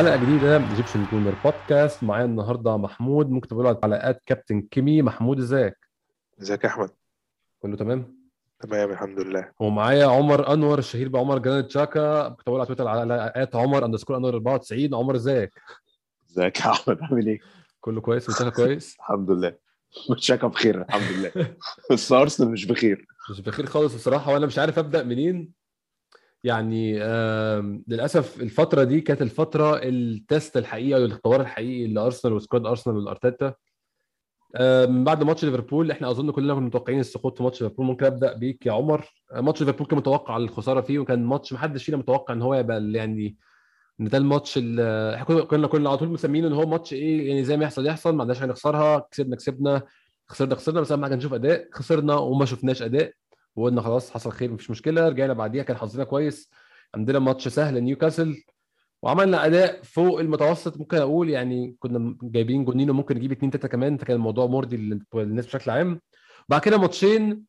حلقة جديدة من Egyptian Gooner Podcast معايا النهارده محمود ممكن تقول على at Captain Kimi محمود ازيك؟ ازيك يا أحمد؟ كله تمام؟ تمام الحمد لله. ومعايا عمر أنور الشهير بعمر جرانيت تشاكا. ممكن تقول على تويتر على at عمر underscore أنور 94 عمر ازيك؟ ازيك يا أحمد؟ عامل إيه؟ كله كويس؟ وانت كويس؟ الحمد لله. متشاكا بخير الحمد لله. بس ارسنال مش بخير. مش بخير خالص بصراحة وأنا مش عارف أبدأ منين. يعني للأسف الفترة دي كانت الفترة ال test الحقيقي أو الاختبار الحقيقي لأرسنال و squad أرسنال والأرتيتا. آم، بعد ماتش ليفربول إحنا أظن كلنا كنا متوقعين السقوط في ماتش ليفربول. ممكن أبدأ بيك يا عمر. ماتش ليفربول كان متوقع الخسارة فيه وكان ماتش محدش فينا متوقع إن هو يبقى يعني إن ده الماتش ال- إحنا كنا كنا على طول مسمينه إن هو ماتش إيه يعني زي ما يحصل يحصل ما عندناش هنخسرها. كسبنا كسبنا خسرنا خسرنا بس اهم حاجة نشوف أداء. خسرنا وما شفناش أداء. وقلنا خلاص حصل خير مفيش مشكلة رجعنا بعديها كان حظنا كويس. عندنا ماتش سهل نيوكاسل. وعملنا أداء فوق المتوسط ممكن أقول يعني كنا جايبين جونين وممكن نجيب اتنين تلاتة كمان فكان الموضوع مرضي لل- للناس بشكل عام. بعد كده ماتشين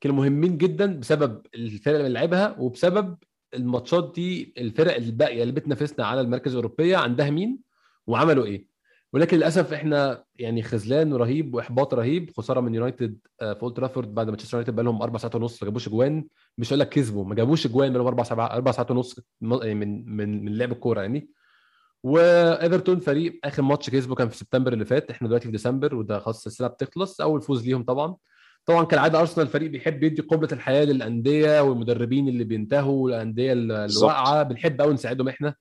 كانوا مهمين جدا بسبب الفرق اللي بنلعبها وبسبب الماتشات دي الفرق الباقيه اللي بتنافسنا على المركز الأوروبية عندها مين؟ وعملوا إيه؟ ولكن للأسف إحنا يعني خذلان رهيب وإحباط رهيب. خسارة من يونايتد آه، في أولد ترافورد بعد مانشستر يونايتد بقى لهم أربع ساعات ونص ما جابوش اجوان مش هقول لك كسبوا ما جابوش اجوان بقى أربع ساعات أربع ساعات ونص من من من, من لعب الكورة يعني. وإيفرتون فريق آخر ماتش كسبه كان في سبتمبر اللي فات. إحنا دلوقتي في ديسمبر وده خلاص السنة بتخلص. أول فوز ليهم طبعا. طبعا كالعادة أرسنال فريق بيحب يدي قبلة الحياة للأندية والمدربين اللي بينتهوا والأندية اللي بالظبط. واقعه بنحب قوي نساعدهم إحنا.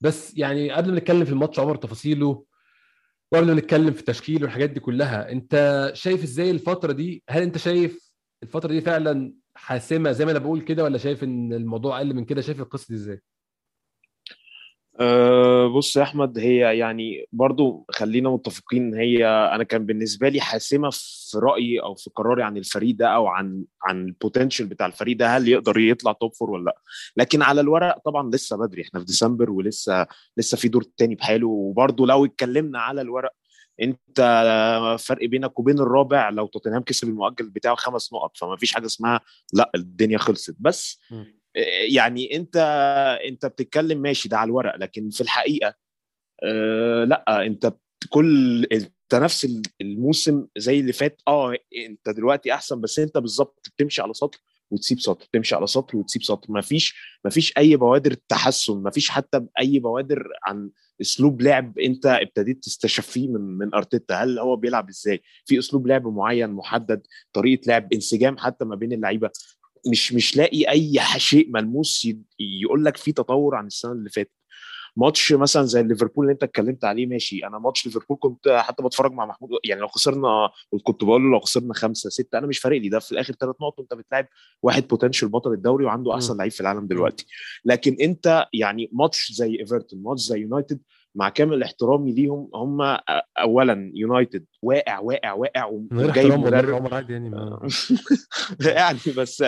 بس يعني قبل ما نتكلم في الماتش عمر تفاصيله. وقبل ما نتكلم في التشكيل والحاجات دي كلها انت شايف إزاي الفترة دي؟ هل انت شايف الفترة دي فعلا حاسمة زي ما أنا بقول كده ولا شايف إن الموضوع أقل من كده؟ شايف القصة دي إزاي؟ أه بص يا أحمد هي يعني برضو خلينا متفقين هي أنا كان بالنسبة لي حاسمه في رأيي أو في قراري عن الفريق ده أو عن عن ال potential بتاع الفريق ده هل يقدر يطلع top four ولا لأ. لكن على الورق طبعا لسه بدري إحنا في ديسمبر ولسه لسه في دور تاني بحاله. وبرضو لو اتكلمنا على الورق أنت فرق بينك وبين الرابع لو توتنهام كسب المؤجل بتاعه خمس نقط فما فيش حاجة اسمها لأ الدنيا خلصت. بس يعني انت انت بتتكلم ماشي ده على الورق لكن في الحقيقة آه لا انت كل انت نفس الموسم زي اللي فات آه انت دلوقتي احسن بس انت بالظبط بتمشي على سطر وتسيب سطر تمشي على سطر وتسيب سطر. ما فيش ما فيش أي بوادر تحسن ما فيش حتى أي بوادر عن أسلوب لعب انت ابتديت تستشفيه من من أرتيتا. هل هو بيلعب إزاي؟ في أسلوب لعب معين محدد طريقة لعب انسجام حتى ما بين اللعيبة. مش مش لاقي أي شيء ملموس يقول لك في تطور عن السنة اللي فاتت. ماتش مثلا زي ليفربول اللي أنت اتكلمت عليه ماشي. أنا ماتش ليفربول كنت حتى بتفرج مع محمود يعني لو خسرنا كنت بقول له لو خسرنا خمسة ستة أنا مش فارق لي. ده في الآخر ثلاث نقط وأنت بتلعب واحد potential بطل الدوري وعنده أحسن لعيب في العالم دلوقتي. لكن أنت يعني ماتش زي إيفرتون ماتش زي يونايتد مع كامل احترامي ليهم هم اولا يونايتد واقع واقع واقع والله مدرب. يعني يعني بس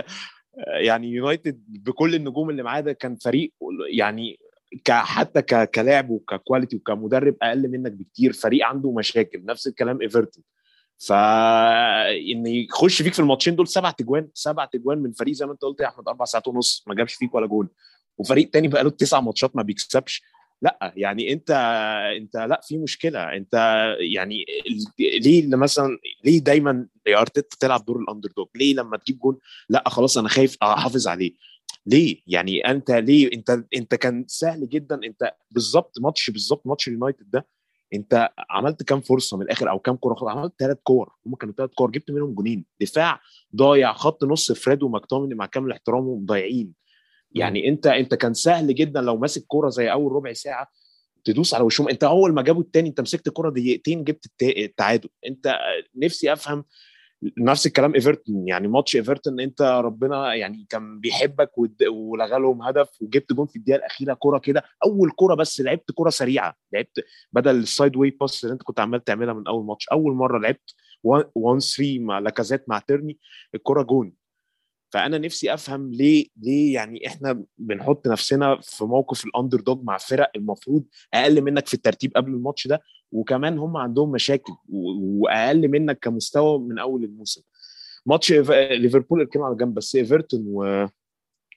يعني يونايتد بكل النجوم اللي معاه ده كان فريق يعني حتى كلاعب وك quality وكمدرب أقل منك بكتير فريق عنده مشاكل نفس الكلام ايفرتون فان يخش فيك في الماتشين دول سبع تجوان سبع تجوان من فريق زي ما أنت قلت يا أحمد أربع ساعات ونص ما جابش فيك ولا جول وفريق تاني بقى له تسع ماتشات ما بيكسبش. لأ يعني أنت أنت لأ في مشكلة. أنت يعني ليه مثلا ليه دايما ارتيتا تلعب دور ال underdog ليه لما تجيب جول لأ خلاص أنا خايف أحافظ عليه؟ ليه؟ يعني أنت ليه؟ أنت أنت كان سهل جدا. أنت بالظبط ماتش بالظبط ماتش اليونايتد ده أنت عملت كام فرصة من الآخر أو كام كورة؟ عملت ثلاث كور. هم كانوا ثلاث كور جبت منهم جونين. دفاع ضايع خط نص فريد ومكتومناي مع كامل احترامه ضايعين. يعني انت انت كان سهل جدا لو ماسك كورة زي أول ربع ساعة تدوس على وشهم. انت أول ما جابوا الثاني انت مسكت الكورة دقيقتين جبت التعادل. انت نفسي أفهم نفس الكلام إيفرتون. يعني ماتش إيفرتون انت ربنا يعني كان بيحبك ولغى لهم هدف وجبت جون في الدقيقة الأخيرة كورة كده. أول كورة بس لعبت كورة سريعة. لعبت بدل ال sideway pass اللي انت كنت عمال تعملها من أول ماتش. أول مرة لعبت 1 3 مع لاكازيت مع تيرني الكورة جون. فأنا نفسي أفهم ليه ليه يعني إحنا بنحط نفسنا في موقف ال underdog مع فرق المفروض أقل منك في الترتيب قبل الماتش ده؟ وكمان هم عندهم مشاكل وأقل منك كمستوى من أول الموسم. ماتش ليفربول اركنه على جنب بس إيفرتون و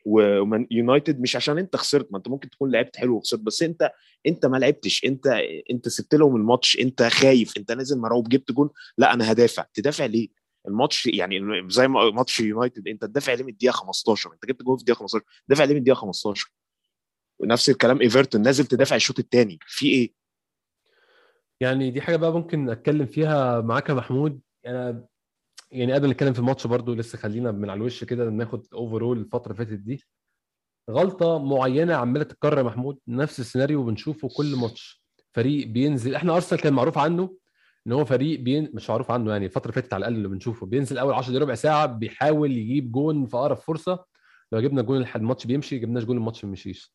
ومن يونايتد مش عشان أنت خسرت ما أنت ممكن تكون لعبت حلو وخسرت بس أنت أنت ما لعبتش أنت أنت سبت لهم الماتش أنت خايف أنت نازل مرعوب جبت جون لا أنا هدافع. تدافع ليه؟ الماتش يعني زي ما ماتش يونايتد أنت تدافع ليه من الدقيقة 15 أنت جبت جون في الدقيقة 15 دافع ليه من الدقيقة 15 ونفس الكلام إيفرتون نازل تدافع الشوط الثاني في إيه؟ يعني دي حاجة بقى ممكن أتكلم فيها معاك يا محمود. أنا يعني قبل نتكلم في الماتش برضو لسه خلينا من على الوش كده ناخد overall الفترة اللي فاتت دي. غلطة معينة عمالة تتكرر يا محمود نفس السيناريو بنشوفه كل ماتش. فريق بينزل إحنا أرسنال كان معروف عنه إن هو فريق بين مش معروف عنه يعني الفترة اللي فاتت على الأقل اللي بنشوفه بينزل أول 10 دقايق ربع ساعة بيحاول يجيب جون في أقرب فرصة. لو جبنا جون الماتش بيمشي جبناش جون الماتش ما مشيش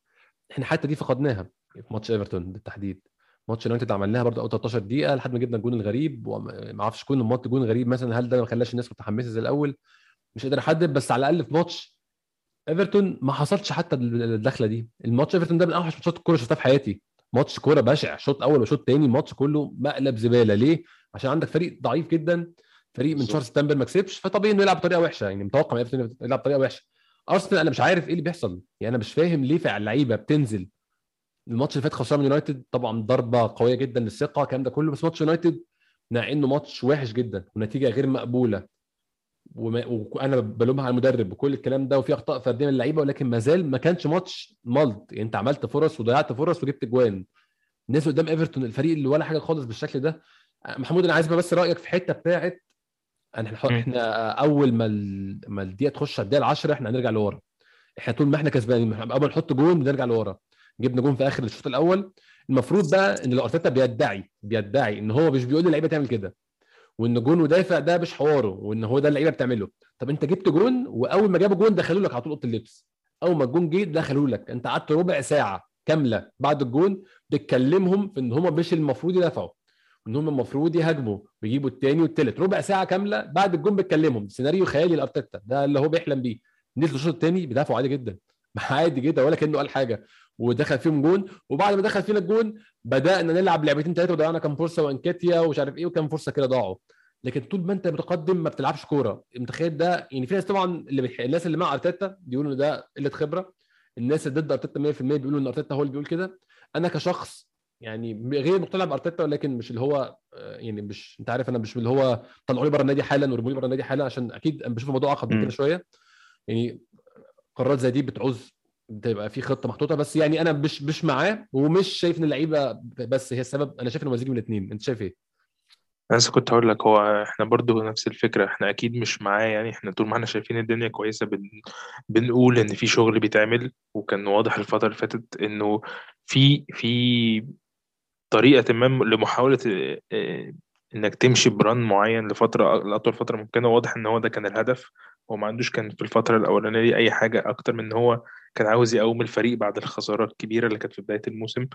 إحنا حتى دي فقدناها في ماتش إيفرتون بالتحديد. ماتش يونايتد عملناها برضه أول 13 دقيقة لحد ما جبنا الجون الغريب وما أعرفش كون الماتش جون غريب مثلا هل ده ما خلاش الناس متحمسة زي الأول؟ مش قادر أحدد بس على الأقل في ماتش إيفرتون ما حصلش حتى الدخلة دي. الماتش إيفرتون ده من أوحش ماتشات الكورة شفتها في حياتي. ماتش كوره بشع. شوط أول وشوط تاني ماتش كله مقلب زبالة. ليه؟ عشان عندك فريق ضعيف جدا فريق من. شارلز تامبر ما كسبش فطبيعي إنه يلعب بطريقة وحشة. يعني متوقع يلعب بطريقة وحشة. أرسنال أنا مش عارف إيه اللي بيحصل. يعني أنا مش فاهم ليه فعلا اللعيبه بتنزل. الماتش اللي فات خسران من يونايتد طبعا ضربة قوية جدا للثقة الكلام ده كله. بس ماتش يونايتد مع إنه ماتش وحش جدا ونتيجة غير مقبولة. وأنا بلومها على المدرب وكل الكلام ده وفي أخطاء فردية من اللعيبة ولكن ما زال ما كانش ماتش ملط. يعني أنت عملت فرص وضيعت فرص وجبت جوان. الناس قدام إيفرتون الفريق اللي ولا حاجة خالص بالشكل ده. محمود أنا عايز بس رأيك في حتة بتاعت إحنا. إحنا أول ما ال... ما الدقيقة تخش على الدقيقة 10 إحنا هنرجع لورا. إحنا طول ما إحنا كسبانين اول ما نحط جون بنرجع لورا. جبنا جون في آخر الشوط الأول. المفروض بقى إن لو ارتيتا بيدعي بيدعي إن هو مش بيقول للعيبة تعمل كده. وإن جون ودافع ده مش حواره وإن هو ده اللعيبة بتعمله. طب أنت جبت جون وأول ما جابوا جون دخلوا لك على طول أوضة اللبس. أول ما الجون جه دخلوا لك. أنت قعدت ربع ساعة كاملة بعد الجون بتكلمهم في إن هم مش المفروض يدافعوا. إن هم المفروض يهاجموا ويجيبوا الثاني والثالث ربع ساعة كاملة بعد الجون بتكلمهم. سيناريو خيالي لأرتيتا. ده اللي هو بيحلم بيه. نزلوا الشوط الثاني بيدافعوا عادي جدا. عادي جدا ولا كأنه قال حاجة. ودخل فيهم جون وبعد ما دخل فينا الجون بدأنا نلعب لعبتين ثلاثة وضيعنا كام فرصة وانكاتيا ومش عارف إيه وكام فرصة كده ضاعوا. لكن طول ما أنت متقدم ما بتلعبش كورة. متخيل ده؟ يعني في ناس طبعا اللي بيح... الناس اللي مع أرتيتا بيقولوا إن ده قلة خبرة. الناس اللي ضد أرتيتا 100% بيقولوا إن أرتيتا هو اللي بيقول كده. أنا كشخص يعني غير مقتنع بأرتيتا ولكن مش اللي هو آه، يعني مش أنت عارف أنا مش اللي هو طلعوا لي بره النادي حالا ورموا لي بره النادي حالا عشان أكيد أنا بشوف الموضوع اعقد من. كده شوية. يعني قرارات زي دي بتعوز تبقى في خطة محطوطة. بس يعني أنا مش مش معاه ومش شايف إن اللعيبة بس هي السبب. أنا شايف إنه مزيج من الاثنين أنت شايف إيه؟ أنا كنت هقول لك هو إحنا برضو نفس الفكرة. إحنا أكيد مش معاه. يعني إحنا طول ما إحنا شايفين الدنيا كويسة بن... بنقول إن في شغل بيتعمل. وكان واضح الفترة اللي فاتت إنه في في طريقة ما لمحاولة آه، آه، إنك تمشي بران معين لفترة لأطول فترة ممكنة. واضح إن هو ده كان الهدف. هو ما عندوش كان في الفترة الأولانية دي أي حاجة أكتر من إن هو كان عاوز يقوم الفريق بعد الخسارات الكبيرة اللي كانت في بداية الموسم.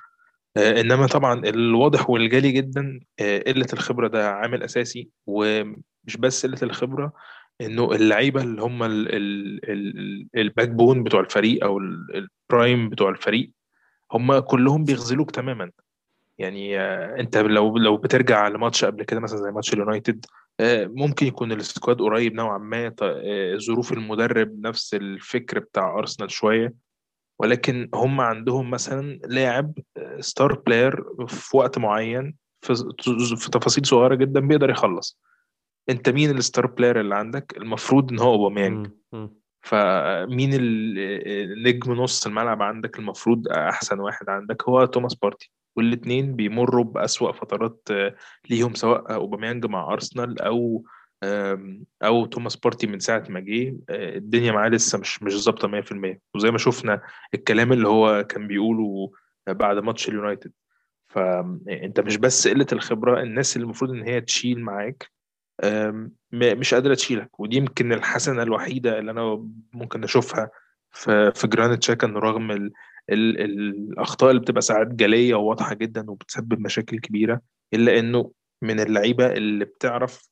آه، إنما طبعا الواضح والجلي جدا آه، قلة الخبرة ده عامل أساسي ومش بس قلة الخبرة إنه اللعيبة اللي هم ال- ال- ال- backbone بتوع الفريق ال- ال prime بتوع الفريق هم كلهم بيخذلوك تماما. يعني آه، أنت لو لو بترجع لماتش قبل كده مثلا زي ماتش اليونايتد ممكن يكون ال squad قريب نوعا ما. آه، ظروف المدرب نفس الفكر بتاع أرسنال شوية. ولكن هم عندهم مثلا لاعب star player في وقت معين في تفاصيل صغيرة جدا بيقدر يخلص. أنت مين ال star player اللي عندك؟ المفروض إن هو اوباميانج. فمين ال- نجم نص الملعب عندك؟ المفروض أحسن واحد عندك هو توماس بارتي والاثنين بيمروا بأسوأ فترات آه، ليهم سواء أوباميانج مع أرسنال أو آم، أو توماس بارتي من ساعة ما جه آه، الدنيا معاه لسه مش مش ظابطة 100% وزي ما شفنا الكلام اللي هو كان بيقوله بعد ماتش اليونايتد. فانت مش بس قلة الخبرة الناس اللي المفروض إن هي تشيل معاك مش قادرة تشيلك. ودي يمكن الحسنة الوحيدة اللي أنا ممكن أشوفها في في جرانيت شاكا انه رغم ال ال الأخطاء اللي بتبقى ساعات جلية وواضحة جدا وبتسبب مشاكل كبيرة إلا إنه من اللعيبة اللي بتعرف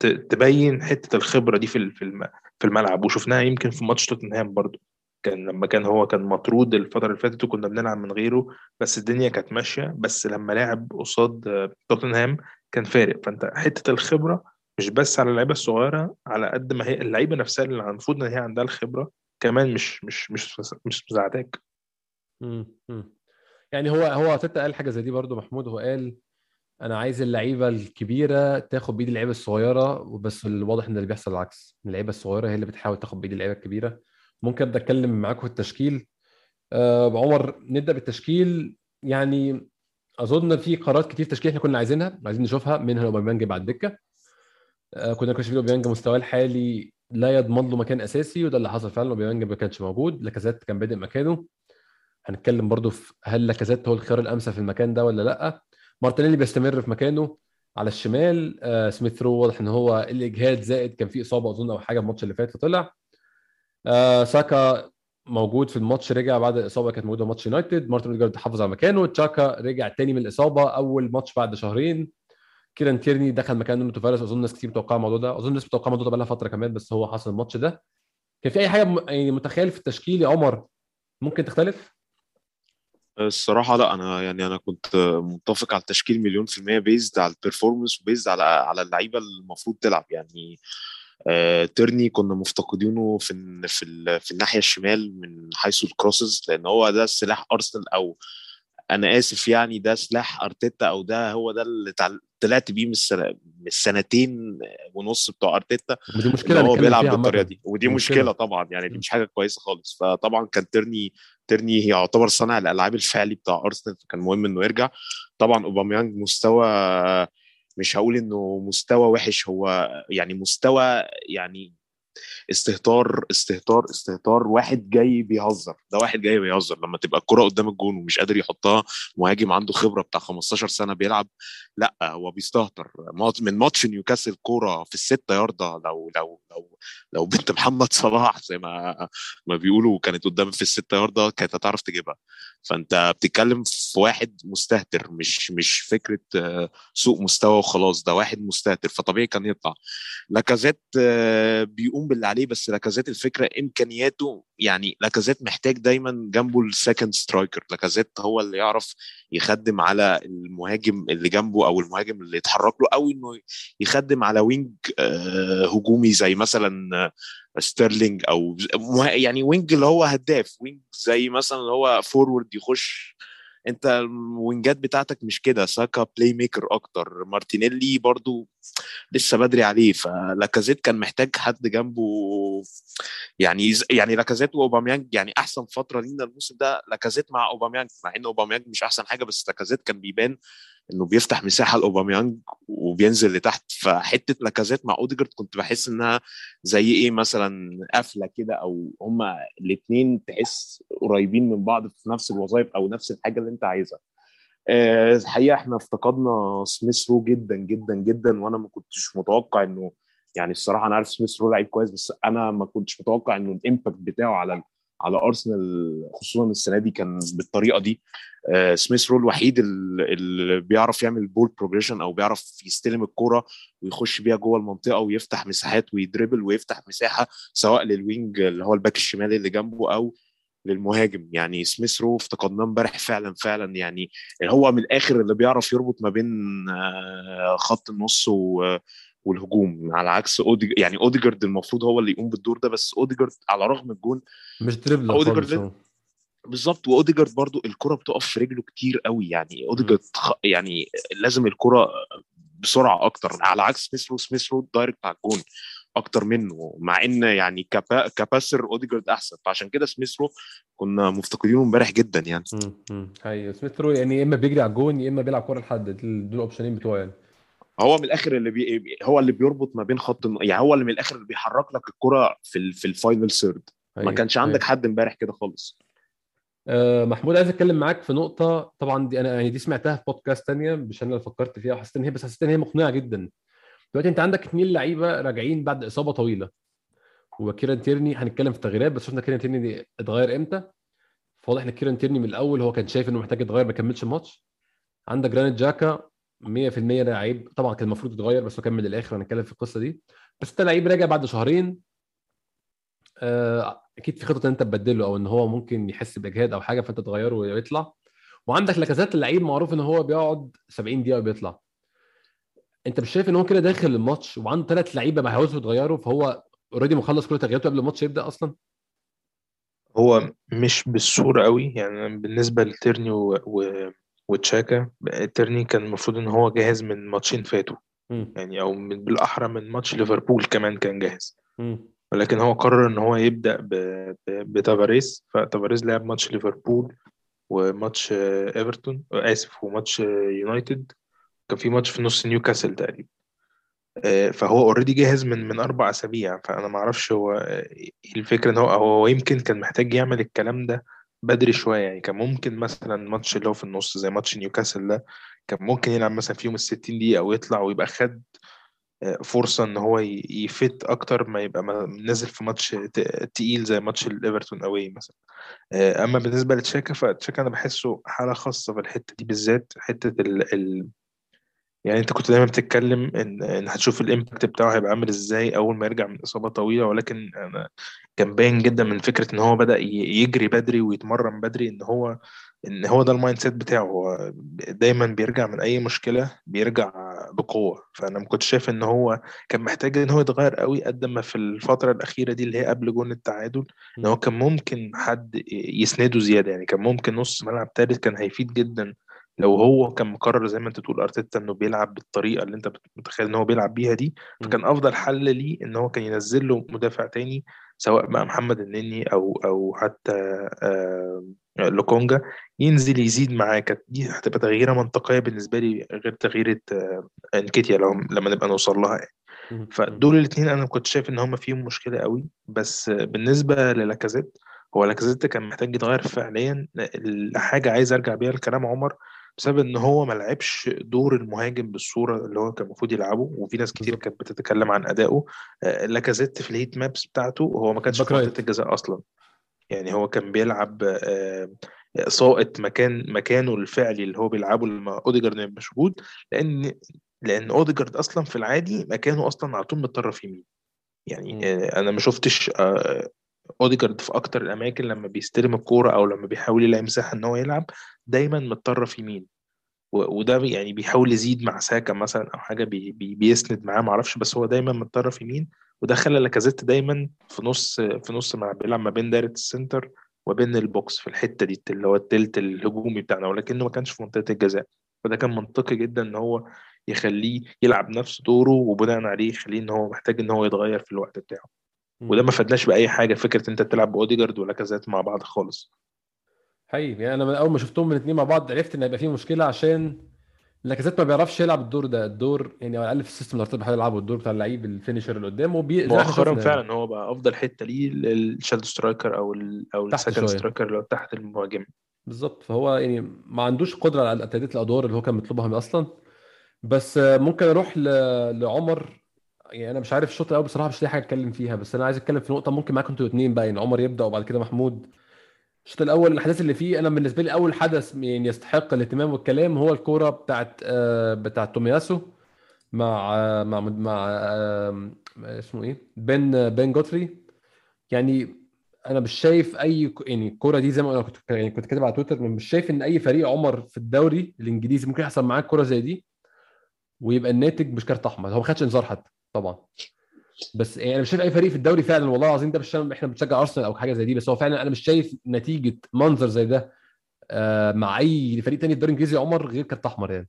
تبين حتة الخبرة دي في في الم- في الملعب. وشفناها يمكن في ماتش توتنهام برضو. كان لما كان هو كان مطرود الفترة اللي فاتت وكنا بنلعب من غيره بس الدنيا كانت ماشية. بس لما لعب قصاد توتنهام كان فارق. فأنت حتة الخبرة مش بس على اللعيبة الصغيرة على قد ما هي اللعيبة نفسها اللي المفروض إن هي عندها الخبرة كمان مش مش مش مش مساعداك. يعني هو هو أرتيتا قال حاجة زي دي برضو محمود هو قال أنا عايز اللعيبة الكبيرة تاخد بايد اللعيبة الصغيرة بس الواضح إن اللي بيحصل العكس اللعيبة الصغيرة هي اللي بتحاول تاخد بايد اللعيبة الكبيرة. ممكن أبدأ أتكلم معاكم في التشكيل. آه عمر نبدأ بالتشكيل. يعني أظن في قرارات كتير تشكيل إحنا كنا عايزينها عايزين نشوفها منها أوباميانج بعد الدكه آه كنا شايفين أوباميانج مستواه الحالي لا يضمن له مكان أساسي وده اللي حصل فعلا اوباميانج ما كانش موجود. لاكازيت كان بادئ مكانه. هنتكلم برضو في هل لاكازيت هو الخيار الأمثل في المكان ده ولا لأ. مارتينيلي بيستمر في مكانه على الشمال. آه سميث رو واضح إن هو الإجهاد زائد كان في إصابة أظن أو حاجة الماتش اللي فات فطلع آه ساكا موجود في الماتش رجع بعد الاصابه كانت موجودة ماتش يونايتد. مارتن اوديجارد حافظ على مكانه. شاكا رجع تاني من الإصابة أول ماتش بعد شهرين. كيران تيرني دخل مكان نونو تافاريس أظن ناس كتير متوقعه الموضوع ده أظن الناس متوقعه الموضوع ده بقى فترة كمان بس هو حصل الماتش ده كان في أي حاجة. يعني متخيل في التشكيل يا عمر ممكن تختلف؟ الصراحة لا أنا يعني أنا كنت متفق على التشكيل مليون في المية based على ال performance و based على على اللعيبة اللي المفروض تلعب يعني آه تيرني كنا مفتقدينه في في في الناحية الشمال من حيث ال crosses لأن هو ده سلاح أرسنال أو أنا آسف يعني ده سلاح أرتيتا أو ده هو ده اللي طلعت بيه من السنتين ونص بتوع أرتيتا ودي مشكلة هو بيلعب بالطريقة دي. ودي مشكلة. مشكلة. طبعا يعني دي مش حاجة كويسة خالص. فطبعا كان ترني ترني هي يعتبر صانع الألعاب الفعلي بتاع أرسنال فكان مهم إنه يرجع. طبعا أوباميانج مستوى مش هقول إنه مستوى وحش هو يعني مستوى يعني استهتار استهتار استهتار واحد جاي بيهزر. ده واحد جاي بيهزر لما تبقى الكرة قدام الجون ومش قادر يحطها مهاجم عنده خبرة بتاع 15 سنة بيلعب لا هو بيستهتر. من ماتش نيوكاسل كورة في الستة ياردة لو لو لو لو بنت محمد صلاح زي ما ما بيقولوا كانت قدام في الستة ياردة كانت هتعرف تجيبها. فانت بتتكلم في واحد مستهتر مش مش فكرة سوء مستوى وخلاص ده واحد مستهتر فطبيعي كان يطلع. لاكازيت بيقوم باللي عليه بس لاكازيت الفكرة إمكانياته يعني لاكازيت محتاج دايما جنبه ال second striker لاكازيت هو اللي يعرف يخدم على المهاجم اللي جنبه أو المهاجم اللي يتحرك له أو إنه يخدم على wing هجومي زي مثلا ستيرلينج أو يعني wing اللي هو هداف wing زي مثلا اللي هو forward يخش. أنت الوينجات بتاعتك مش كده ساكا playmaker أكتر. مارتينيلي برضو لسه بدري عليه فلاكازيت كان محتاج حد جنبه. يعني يعني لاكازيت وأوباميانج يعني أحسن فترة لينا الموسم ده لاكازيت مع أوباميانج مع إن أوباميانج مش أحسن حاجة بس لاكازيت كان بيبان إنه بيفتح مساحة لأوباميانج وبينزل لتحت. فحتة لاكازيت مع أوديجارد كنت بحس إنها زي إيه مثلا قفله كده أو هما الاثنين تحس قريبين من بعض في نفس الوظائف أو نفس الحاجة اللي أنت عايزها. الحقيقة إحنا افتقدنا سميث رو جدا جدا جدا وأنا ما كنتش متوقع إنه يعني الصراحة أنا عارف سميث رو لعيب كويس بس أنا ما كنتش متوقع إنه ال impact بتاعه على على أرسنال خصوصا السنة دي كان بالطريقة دي. آه سميث رو الوحيد اللي بيعرف يعمل ball progression أو بيعرف يستلم الكورة ويخش بيها جوه المنطقة ويفتح مساحات وي dribble ويفتح مساحة سواء لل wing اللي هو الباك الشمالي اللي جنبه أو للمهاجم. يعني سميث رو افتقدناه امبارح فعلا فعلا. يعني هو من الآخر اللي بيعرف يربط ما بين آه خط النص و والهجوم. على عكس اوديجارد يعني أوديجارد المفروض هو اللي يقوم بالدور ده بس أوديجارد على رغم الجون مش dribble أوديجارد بالظبط. وأوديجارد برضو الكرة بتقف في رجله كتير قوي. يعني أوديجارد يعني لازم الكرة بسرعة أكتر. على عكس سميث رو سميث رو direct على الجون. أكتر منه مع إن يعني كبا ك passer أوديجارد أحسن. فعشان كده سميث رو كنا مفتقدينه امبارح جدا يعني. أيوه سميث رو يعني يا إما بيجري على الجون يا إما بيلعب كورة لحد. دول ال option ين بتوعه يعني. هو من الآخر اللي بي... هو اللي بيربط ما بين خط يعني هو اللي من الآخر اللي بيحرك لك الكره في ال... في ال final third ما كانش عندك حد امبارح كده خالص. أه محمود عايز أتكلم معاك في نقطة. طبعا دي أنا يعني دي سمعتها في بودكاست تانية مش أنا اللي فكرت فيها وحسيت إن هي بس حسيت إن هي مقنعة جدا. دلوقتي انت عندك اثنين لعيبة راجعين بعد إصابة طويلة. وكيران تيرني هنتكلم في تغييرات بس شفنا كيران تيرني اتغير إمتى؟ فواضح إن كيران تيرني من الأول هو كان شايف إنه محتاج يتغير ما كملش الماتش. عندك جرانيت جاكا 100% لعيب. طبعا كان المفروض يتغير بس هو كمل للآخر هنتكلم في القصة دي. بس انت لعيب راجع بعد شهرين أكيد في خطه إن أنت تبدله أو إن هو ممكن يحس بإجهاد أو حاجة فأنت تغيره ويطلع. وعندك لاكازات اللعيب معروف إن هو بيقعد 70 دقيقة وبيطلع. انت مش شايف ان هو كده داخل الماتش وعنده ثلاث لعيبة ما هيعوزوا يتغيروا فهو already مخلص كل تغييراته قبل الماتش يبدأ أصلا هو مش بالصورة قوي يعني بالنسبة لتيرني و... و... وتشاكا تيرني كان المفروض إن هو جاهز من ماتشين فاتوا. يعني أو من بالأحرى من ماتش ليفربول كمان كان جاهز مم. ولكن هو قرر إن هو يبدأ ب... ب... بتافاريز فتافاريز لعب ماتش ليفربول وماتش إيفرتون آسف وماتش يونايتد كان في ماتش في نص نيوكاسل تقريبا. آه، فهو already جاهز من من أربع أسابيع. فأنا ما أعرفش هو آه، إيه الفكرة إن هو هو يمكن كان محتاج يعمل الكلام ده بدري شوية. يعني كان ممكن مثلا ماتش اللي هو في النص زي ماتش نيوكاسل ده كان ممكن يلعب مثلا فيهم ال 60 دقيقة ويطلع ويبقى خد آه، فرصة إن هو ي fit أكتر ما يبقى نازل في ماتش تقيل زي ماتش الإيفرتون اوي مثلا. أما بالنسبة لتشاكا فتشاكا أنا بحسه حالة خاصة في الحتة دي بالذات. حتة ال يعني انت كنت دايما بتتكلم إن إن هتشوف ال impact بتاعه هيبقى عامل إزاي أول ما يرجع من إصابة طويلة ولكن أنا كان باين جدا من فكرة إن هو بدأ يجري بدري ويتمرن بدري إن هو إن هو ده ال mindset بتاعه. هو دايما بيرجع من أي مشكلة بيرجع بقوة. فأنا ما كنتش شايف إن هو كان محتاج إن هو يتغير قوي قد ما في الفترة الأخيرة دي اللي هي قبل جون التعادل إن هو كان ممكن حد يسنده زيادة. يعني كان ممكن نص ملعب ثالث كان هيفيد جدا لو هو كان مقرر زي ما انت تقول أرتيتا إنه بيلعب بالطريقة اللي انت متخيل إن هو بيلعب بيها دي فكان أفضل حل ليه إن هو كان ينزل له مدافع تاني سواء بقى محمد النني أو أو حتى آه لوكونجا ينزل يزيد معاه. كانت دي هتبقى تغييرة منطقية بالنسبة لي غير تغييرة آه إنكيتيا لو لما نبقى نوصل لها يعني. فدول الاثنين أنا كنت شايف إن هم فيهم مشكلة قوي. بس بالنسبة للاكازيت هو لاكازيت كان محتاج يتغير فعليا. الحاجة عايز أرجع بيها لكلام عمر. بسبب إن هو ما لعبش دور المهاجم بالصورة اللي هو كان المفروض يلعبه وفي ناس كتير. كانت بتتكلم عن ادائه آه، لاكازيت في ال heat maps بتاعته هو ما كانش في. منطقه الجزاء أصلا يعني هو كان بيلعب آه، ساقط مكان مكانه الفعلي اللي هو بيلعبه لما أوديجارد يبقاش موجود لأن لأن أوديجارد أصلا في العادي مكانه أصلا على طول متطرف يمين يعني. آه، أنا ما شفتش آه، اوديجارد في أكتر الأماكن لما بيستلم الكورة أو لما بيحاول يلاقي مساحة إن هو يلعب دايما متطرف يمين وده يعني بيحاول يزيد مع ساكا مثلا أو حاجة بي بي بيسند معاه معرفش بس هو دايما متطرف يمين وده خلى لاكازيت دايما في نص في نص ملعب بيلعب ما بين دايرة ال center وبين ال box في الحتة دي اللي هو التلت الهجومي بتاعنا ولكنه ما كانش في منطقة الجزاء. فده كان منطقي جدا إن هو يخليه يلعب نفس دوره وبناء عليه يخليه إن هو محتاج إن هو يتغير في الوقت بتاعه. وده ما فادناش بأي حاجة فكرة أنت تلعب بأوديجارد ولاكازيت مع بعض خالص. حقيقي يعني أنا من أول ما شفتهم من الاثنين مع بعض عرفت إن هيبقى في مشكلة عشان لاكازيت ما بيعرفش يلعب الدور ده. الدور يعني على الاقل في ال system اللي بيحاول يلعبه الدور بتاع اللعيب ال finisher اللي قدام وبي مؤخرا شفنا فعلا هو بقى أفضل حتة ليه ال shadow striker أو ال أو ال second. striker اللي هو تحت المهاجم. بالظبط فهو يعني ما عندوش قدرة على تأدية الأدوار اللي هو كان مطلوبها من أصلا. بس ممكن أروح ل... لعمر يعني أنا مش عارف الشوط الأول بصراحة مش لاقي حاجة أتكلم فيها بس أنا عايز أتكلم في نقطة ممكن معاكم أنتوا الاثنين بقى يعني عمر يبدأ وبعد كده محمود. الشوط الأول الأحداث اللي فيه أنا بالنسبة لي أول حدث يعني يستحق الاهتمام والكلام هو الكورة بتاعت آه، بتاعت تومياسو مع آه، مع مع آه، اسمه إيه؟ بن بن جوتري يعني أنا مش شايف أي يعني الكورة دي زي ما أنا كنت يعني كنت كاتب على تويتر مش شايف إن أي فريق عمر في الدوري الإنجليزي ممكن يحصل معاه كوره زي دي ويبقى الناتج مش كارت أحمر هو ما خدش إنذار حتى. طبعا بس يعني أنا مش شايف أي فريق في الدوري فعلا والله العظيم ده مش إحنا بنشجع أرسنال أو حاجة زي دي بس هو فعلا أنا مش شايف نتيجة منظر زي ده آه، مع أي فريق تاني في الدوري الإنجليزي يا عمر غير كارت أحمر يعني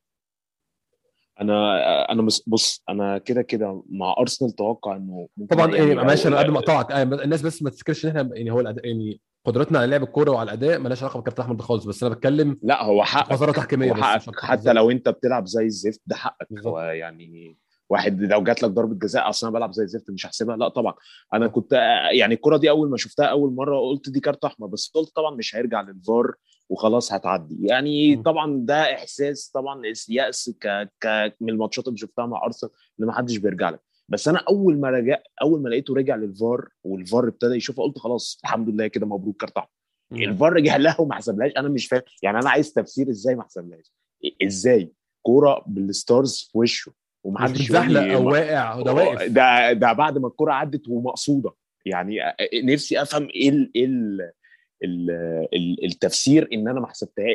أنا أنا بص أنا كده كده مع أرسنال توقع إنه طبعا يعني ماشي أنا قبل ما أقطعك الناس بس ما تفتكرش إن إحنا يعني هو الأداء يعني قدرتنا على لعب الكورة وعلى الأداء مالهاش علاقة بالكارت الاحمر ده خالص بس أنا بتكلم لا هو حقك تحكيمية هو حقك. حتى. لو أنت بتلعب زي الزفت ده حقك. هو يعني واحد لو جات لك ضربة جزاء أصلا بلعب زي الزفت مش هحسبها. لا طبعا. أنا كنت يعني الكرة دي أول ما شفتها أول مرة قلت دي كارت أحمر بس قلت طبعا مش هيرجع للفار وخلاص هتعدي. يعني. طبعا ده إحساس طبعا يأس ك... ك... من الماتشات اللي شفتها مع أرسنال إن ما حدش بيرجع لك. بس أنا أول ما رجع أول ما لقيته رجع للفار والفار ابتدى يشوفها قلت خلاص الحمد لله كده مبروك كارت أحمر. الفار رجع لها وما حسبلهاش. أنا مش فاهم يعني أنا عايز تفسير إزاي ما حسبلهاش؟ إزاي؟ كورة بال studs في وشه. ومحدش لي أو واقع ده واقف. ده ده بعد ما الكوره عدت ومقصودة. يعني نفسي أفهم إيه ال إيه ال ال ال التفسير إن أنا ما حسبتها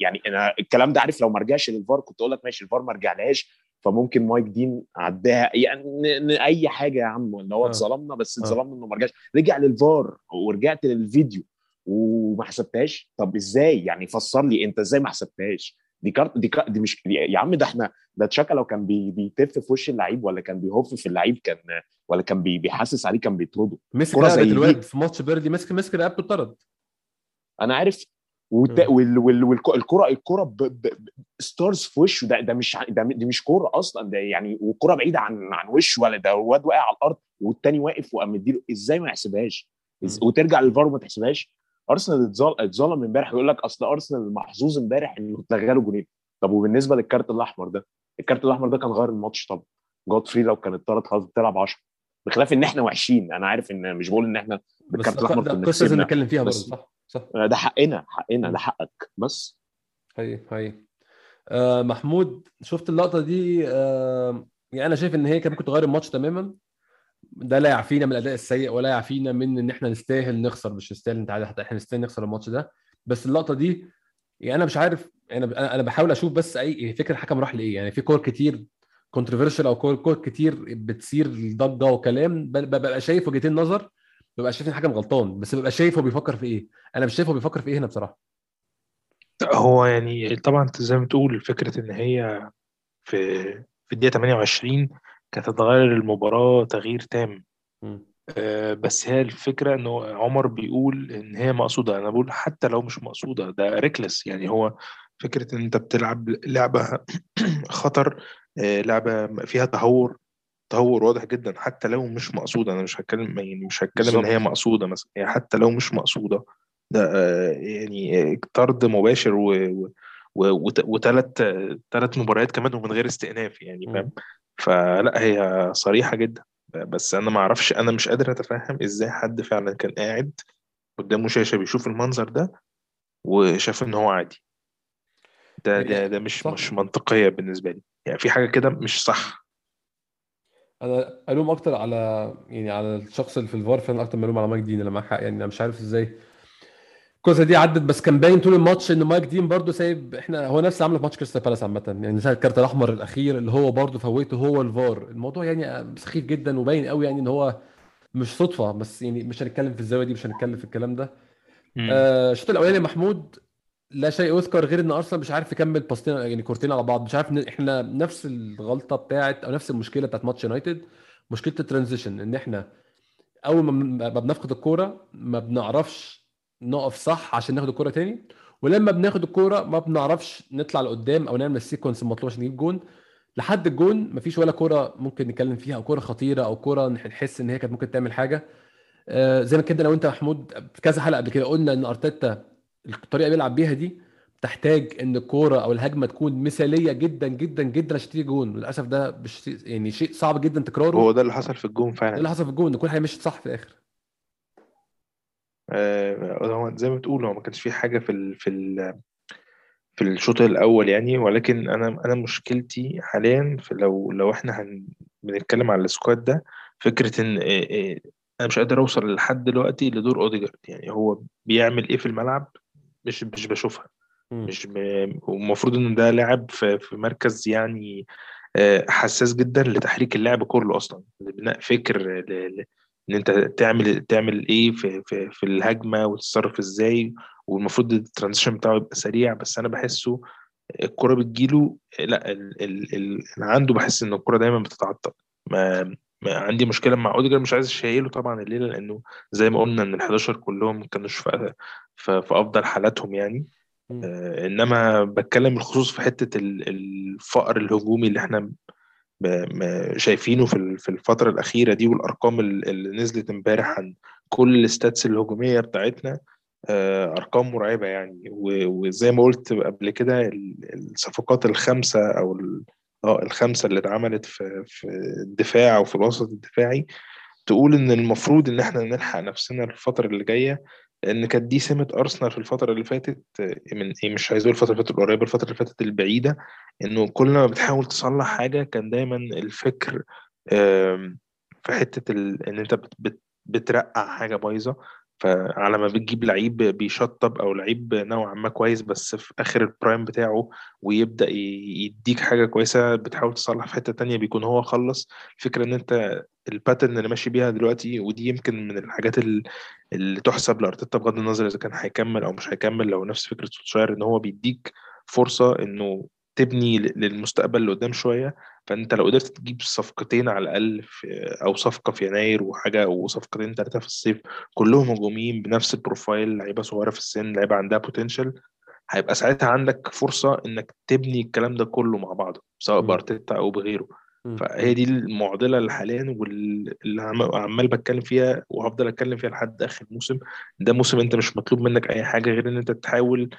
يعني أنا الكلام ده عارف لو ما رجعش للفار كنت أقول لك ماشي الفار ما رجعلهاش فممكن مايك دين عداها. يعني أي حاجة يا عم ان هو آه. اتظلمنا بس آه. اتظلمنا إنه ما رجعش. رجع للفار ورجعت للفيديو وما حسبتهاش؟ طب إزاي؟ يعني فسر لي أنت إزاي ما حسبتهاش؟ دي كارت دي, كارت دي مش يا عم ده إحنا ده تشاكا لو كان بي بيتف في وش اللعيب ولا كان بيهف في اللعيب كان ولا كان بي بيحسس عليه كان بيطرده. مسك رقبه دي. الواد في ماتش بيرنلي مسك مسك رقبته اتطرد. أنا عارف. والت... مم. وال... وال... الكرة ب... ب... studs في وشه. ده ده مش ده دي مش كورة أصلا. ده يعني والكره بعيدة عن عن وشه ولا ده الواد واقع على الأرض والتاني واقف وقام مديله. إزاي ما يحسبهاش. وترجع للفار وما تحسبهاش؟ أرسنال اتظل- اتظلم امبارح يقول لك أصل أرسنال محظوظ امبارح إنه اتلغى له جونين. طب وبالنسبة للكارت الأحمر ده الكارت الأحمر ده كان غير الماتش طبعا. جودفري لو كان اتطرد خلاص بتلعب 10 بخلاف إن إحنا وحشين أنا عارف إن مش بقول إن إحنا بالكارت الأحمر كنا قصة لازم كسبنا. نتكلم فيها برضه بس- صح؟ صح. ده حقنا حقنا. ده حقك. بس هي هي آه محمود شفت اللقطة دي؟ آه يعني أنا شايف إن هي كانت ممكن تغير الماتش تماما. ده لا يعفينا من الأداء السيء ولا يعفينا من إن إحنا نستاهل نخسر مش نستاهل انت عارف حتى إحنا نستاهل نخسر الماتش ده. بس اللقطة دي يعني أنا مش عارف أنا أنا بحاول أشوف بس أي فكرة الحكم راح لإيه؟ يعني في كور كتير controversial أو كور كور كتير بتصير ضجه وكلام ببقى شايف وجهتين نظر ببقى شايف إن الحكم غلطان. بس ببقى شايف هو بيفكر في إيه؟ أنا مش شايف هو بيفكر في إيه هنا بصراحة. هو يعني طبعا زي ما تقول فكرة إن هي في في الدقيقة 28 كانت هتغير المباراة تغيير تام. آه، بس هي الفكرة إنه عمر بيقول إن هي مقصودة. أنا بقول حتى لو مش مقصودة ده reckless يعني هو فكرة إن أنت بتلعب لعبة خطر آه، لعبة فيها تهور تهور واضح جدا. حتى لو مش مقصودة أنا مش هتكلم يعني مش هتكلم بالظبط. هي مقصودة مثلا. يعني حتى لو مش مقصودة ده آه، يعني طرد مباشر و و وثلاث ثلاث مباريات كمان ومن غير استئناف يعني فاهم؟ فلا هي صريحة جدا. بس أنا ما أعرفش أنا مش قادر أتفهم إزاي حد فعلا كان قاعد قدامه شاشة بيشوف المنظر ده وشاف إن هو عادي. ده ده ده مش صح. مش منطقية بالنسبة لي. يعني في حاجة كده مش صح. أنا ألوم أكتر على يعني على الشخص اللي في الفار فعلا أكتر ما ألوم على دين أنا معاك حق. يعني أنا مش عارف إزاي القصة دي عدت بس كان باين طول الماتش إن مايك دين برضو سايب إحنا هو نفس اللي عملة في ماتش كريستال بالاس عامة يعني زي الكارت الأحمر الأخير اللي هو برضو فوته هو الفار. الموضوع يعني سخيف جدا وباين قوي يعني إن هو مش صدفة بس يعني مش هنتكلم في الزاوية دي مش هنتكلم في الكلام ده. آه، الشوط الأولاني محمود لا شيء يذكر غير إن أرسنال مش عارف يكمل باصتين يعني كورتين على بعض مش عارف ن- إحنا نفس الغلطة بتاعت أو نفس المشكلة بتاعت ماتش يونايتد مشكلة ال transition إن إحنا أول ما بنفقد الكورة ما بنعرفش نقف صح عشان ناخد الكورة تاني. ولما بناخد الكورة ما بنعرفش نطلع لقدام أو نعمل ال sequence المطلوب عشان نجيب جون. لحد الجون مفيش ولا كورة ممكن نتكلم فيها أو كورة خطيرة أو كورة نحس إن هي كانت ممكن تعمل حاجة. آه، زي ما كده لو أنت يا محمود في كذا حلقة قبل كده قلنا إن أرتيتا الطريقة اللي بيلعب بيها دي تحتاج إن الكورة أو الهجمة تكون مثالية جدا جدا جدا عشان تيجي جون. للأسف ده مش يعني شيء صعب جدا تكراره. هو ده اللي حصل في الجون ده فعلا اللي حصل في الجون. ان كل حاجة مشيت صح في الآخر. هو زي ما بتقول هو ما كانش في حاجة في ال في ال في الشوط الأول يعني ولكن أنا أنا مشكلتي حاليا في لو لو إحنا هن بنتكلم على السكواد ده فكرة إن آه، آه، أنا مش قادر أوصل لحد دلوقتي لدور أوديجارد يعني هو بيعمل إيه في الملعب مش مش بشوفها. مش ب... والمفروض إن ده لاعب في في مركز يعني آه، حساس جدا لتحريك اللعب كله أصلا لبناء فكر. إن أنت تعمل تعمل إيه في في في الهجمة وتتصرف إزاي والمفروض ال transition بتاعه يبقى سريع بس أنا بحسه الكرة بتجيله لأ ال ال ال اللي عنده بحس إن الكرة دايما بتتعطل ما, ما عندي مشكلة مع أوديجارد مش عايز أشيله طبعا الليلة لأنه زي ما قلنا إن ال 11 كلهم ما كانوش في, في, في أفضل حالاتهم يعني. آه إنما بتكلم الخصوص في ال- الفقر الهجومي اللي إحنا شايفينه في في الفترة الأخيرة دي والأرقام ال- اللي نزلت امبارح عن كل الستاتس الهجومية بتاعتنا آه، أرقام مرعبة يعني. وزي ما قلت قبل كده ال- الصفقات الخمسة أو ال- آه الخمسة اللي اتعملت في في الدفاع وفي الوسط الدفاعي تقول إن المفروض إن إحنا نلحق نفسنا الفترة اللي جاية لأن كانت دي سمة أرسنال في الفترة اللي فاتت آه، من إيه مش عايز أقول الفترة اللي فاتت القريبة الفترة اللي فاتت البعيدة إنه كل ما بتحاول تصلح حاجة كان دايما الفكر في حتة. إن أنت بت... بت... بترقع حاجة بايظة فعلى ما بتجيب لعيب بيشطب أو لعيب نوعا ما كويس بس في آخر ال prime بتاعه ويبدأ يديك حاجة كويسة بتحاول تصلح في حتة تانية بيكون هو خلص. الفكرة إن أنت ال pattern اللي ماشي بيها دلوقتي ودي يمكن من الحاجات اللي تحسب لأرتيتا بغض النظر إذا كان هيكمل أو مش هيكمل لو نفس فكرة سولشاير إن هو بيديك فرصة إنه تبني للمستقبل اللي قدام شوية. فأنت لو قدرت تجيب صفقتين على الأقل في أو صفقة في يناير وحاجة وصفقتين ثلاثة في الصيف كلهم هجوميين بنفس ال profile لعيبة صغيرة في السن لعيبة عندها potential هيبقى ساعتها عندك فرصة إنك تبني الكلام ده كله مع بعضه سواء بأرتيتا أو بغيره. فهي دي المعضلة اللي حاليا واللي عمال بتكلم فيها وهفضل أتكلم فيها لحد آخر موسم. ده موسم أنت مش مطلوب منك أي حاجة غير إن أنت تحاول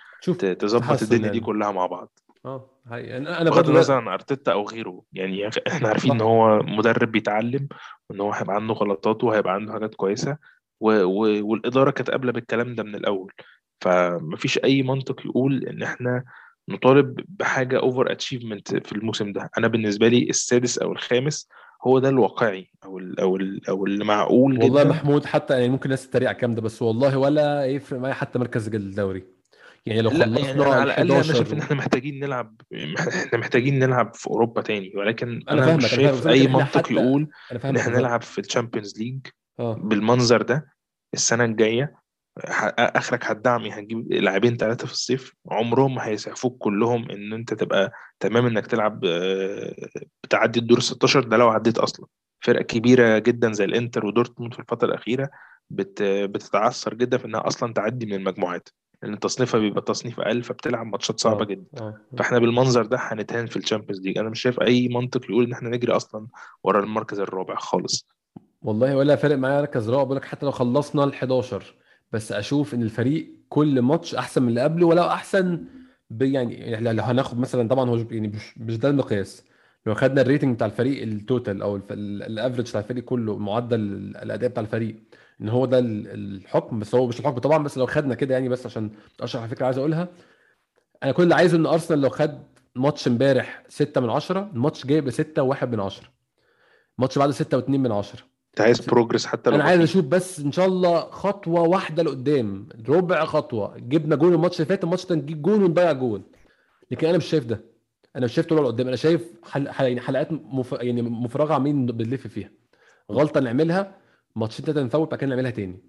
تظبط الدنيا يعني. دي كلها مع بعض. آه هاي أنا بغض النظر عن أرتيتا أو غيره يعني إحنا عارفين إن هو مدرب بيتعلم وإن هو هيبقى عنده غلطات وهيبقى عنده حاجات كويسة و... و... والإدارة كانت قابلة بالكلام ده من الأول. فمفيش أي منطق يقول إن إحنا نطالب بحاجة over achievement في الموسم ده. أنا بالنسبة لي السادس أو الخامس هو ده الواقعي أو ال أو ال أو المعقول والله جدا. محمود حتى يعني ممكن الناس تتريق على الكلام ده بس والله ولا يفرق معايا حتى مركز الدوري. يعني لو خلصنا يعني على الأقل أنا شايف إن إحنا محتاجين نلعب إحنا محتاجين نلعب في أوروبا تاني. ولكن أنا, أنا مش شايف أي منطق يقول إن إحنا نلعب في ال Champions League آه. بالمنظر ده. السنة الجاية آخرك هتدعم هتجيب لاعبين ثلاثة في الصيف. عمرهم ما هيسعفوك كلهم إن أنت تبقى تمام إنك تلعب آه، بتعدي الدور 16 ده لو عديت أصلا. فرق كبيرة جدا زي الإنتر ودورتموند في الفترة الأخيرة بتتعثر جدا في إنها أصلا تعدي من المجموعات. لأن تصنيفها بيبقى تصنيف أقل فبتلعب ماتشات صعبة أوه. جدا أوه. فإحنا بالمنظر ده هنتهان في ال Champions League أنا مش شايف أي منطق يقول إن إحنا نجري أصلا ورا المركز الرابع خالص والله ولا فارق معايا مركز رابع بقول لك حتى لو خلصنا ال 11 بس أشوف إن الفريق كل ماتش أحسن من اللي قبله ولو أحسن يعني لو هناخد مثلا طبعا هو يعني مش مش ده المقياس لو خدنا ال rating بتاع الفريق ال total أو ال average بتاع الفريق كله معدل الأداء بتاع الفريق إن هو ده الحكم بس هو مش الحكم طبعا بس لو خدنا كده يعني بس عشان أشرح الفكرة عايز أقولها. أنا كل اللي عايزه إن أرسنال لو خد ماتش إمبارح 6 من 10 الماتش جايب ل 6 و1 من 10 الماتش بعده 6 و2 من 10 أنت عايز progress حتى لو أنا عايز أشوف بس إن شاء الله خطوة واحدة لقدام ربع خطوة. جبنا جول الماتش اللي فات الماتش ده نجيب جول ونضيع جول لكن أنا مش شايف ده. أنا مش شايف طول لقدام. أنا شايف حل... حل... يعني حلقات مف... يعني مفرغة عاملين بنلف فيها. غلطة نعملها. ماتشين تلاتة نفوت بعد كده نعملها تاني.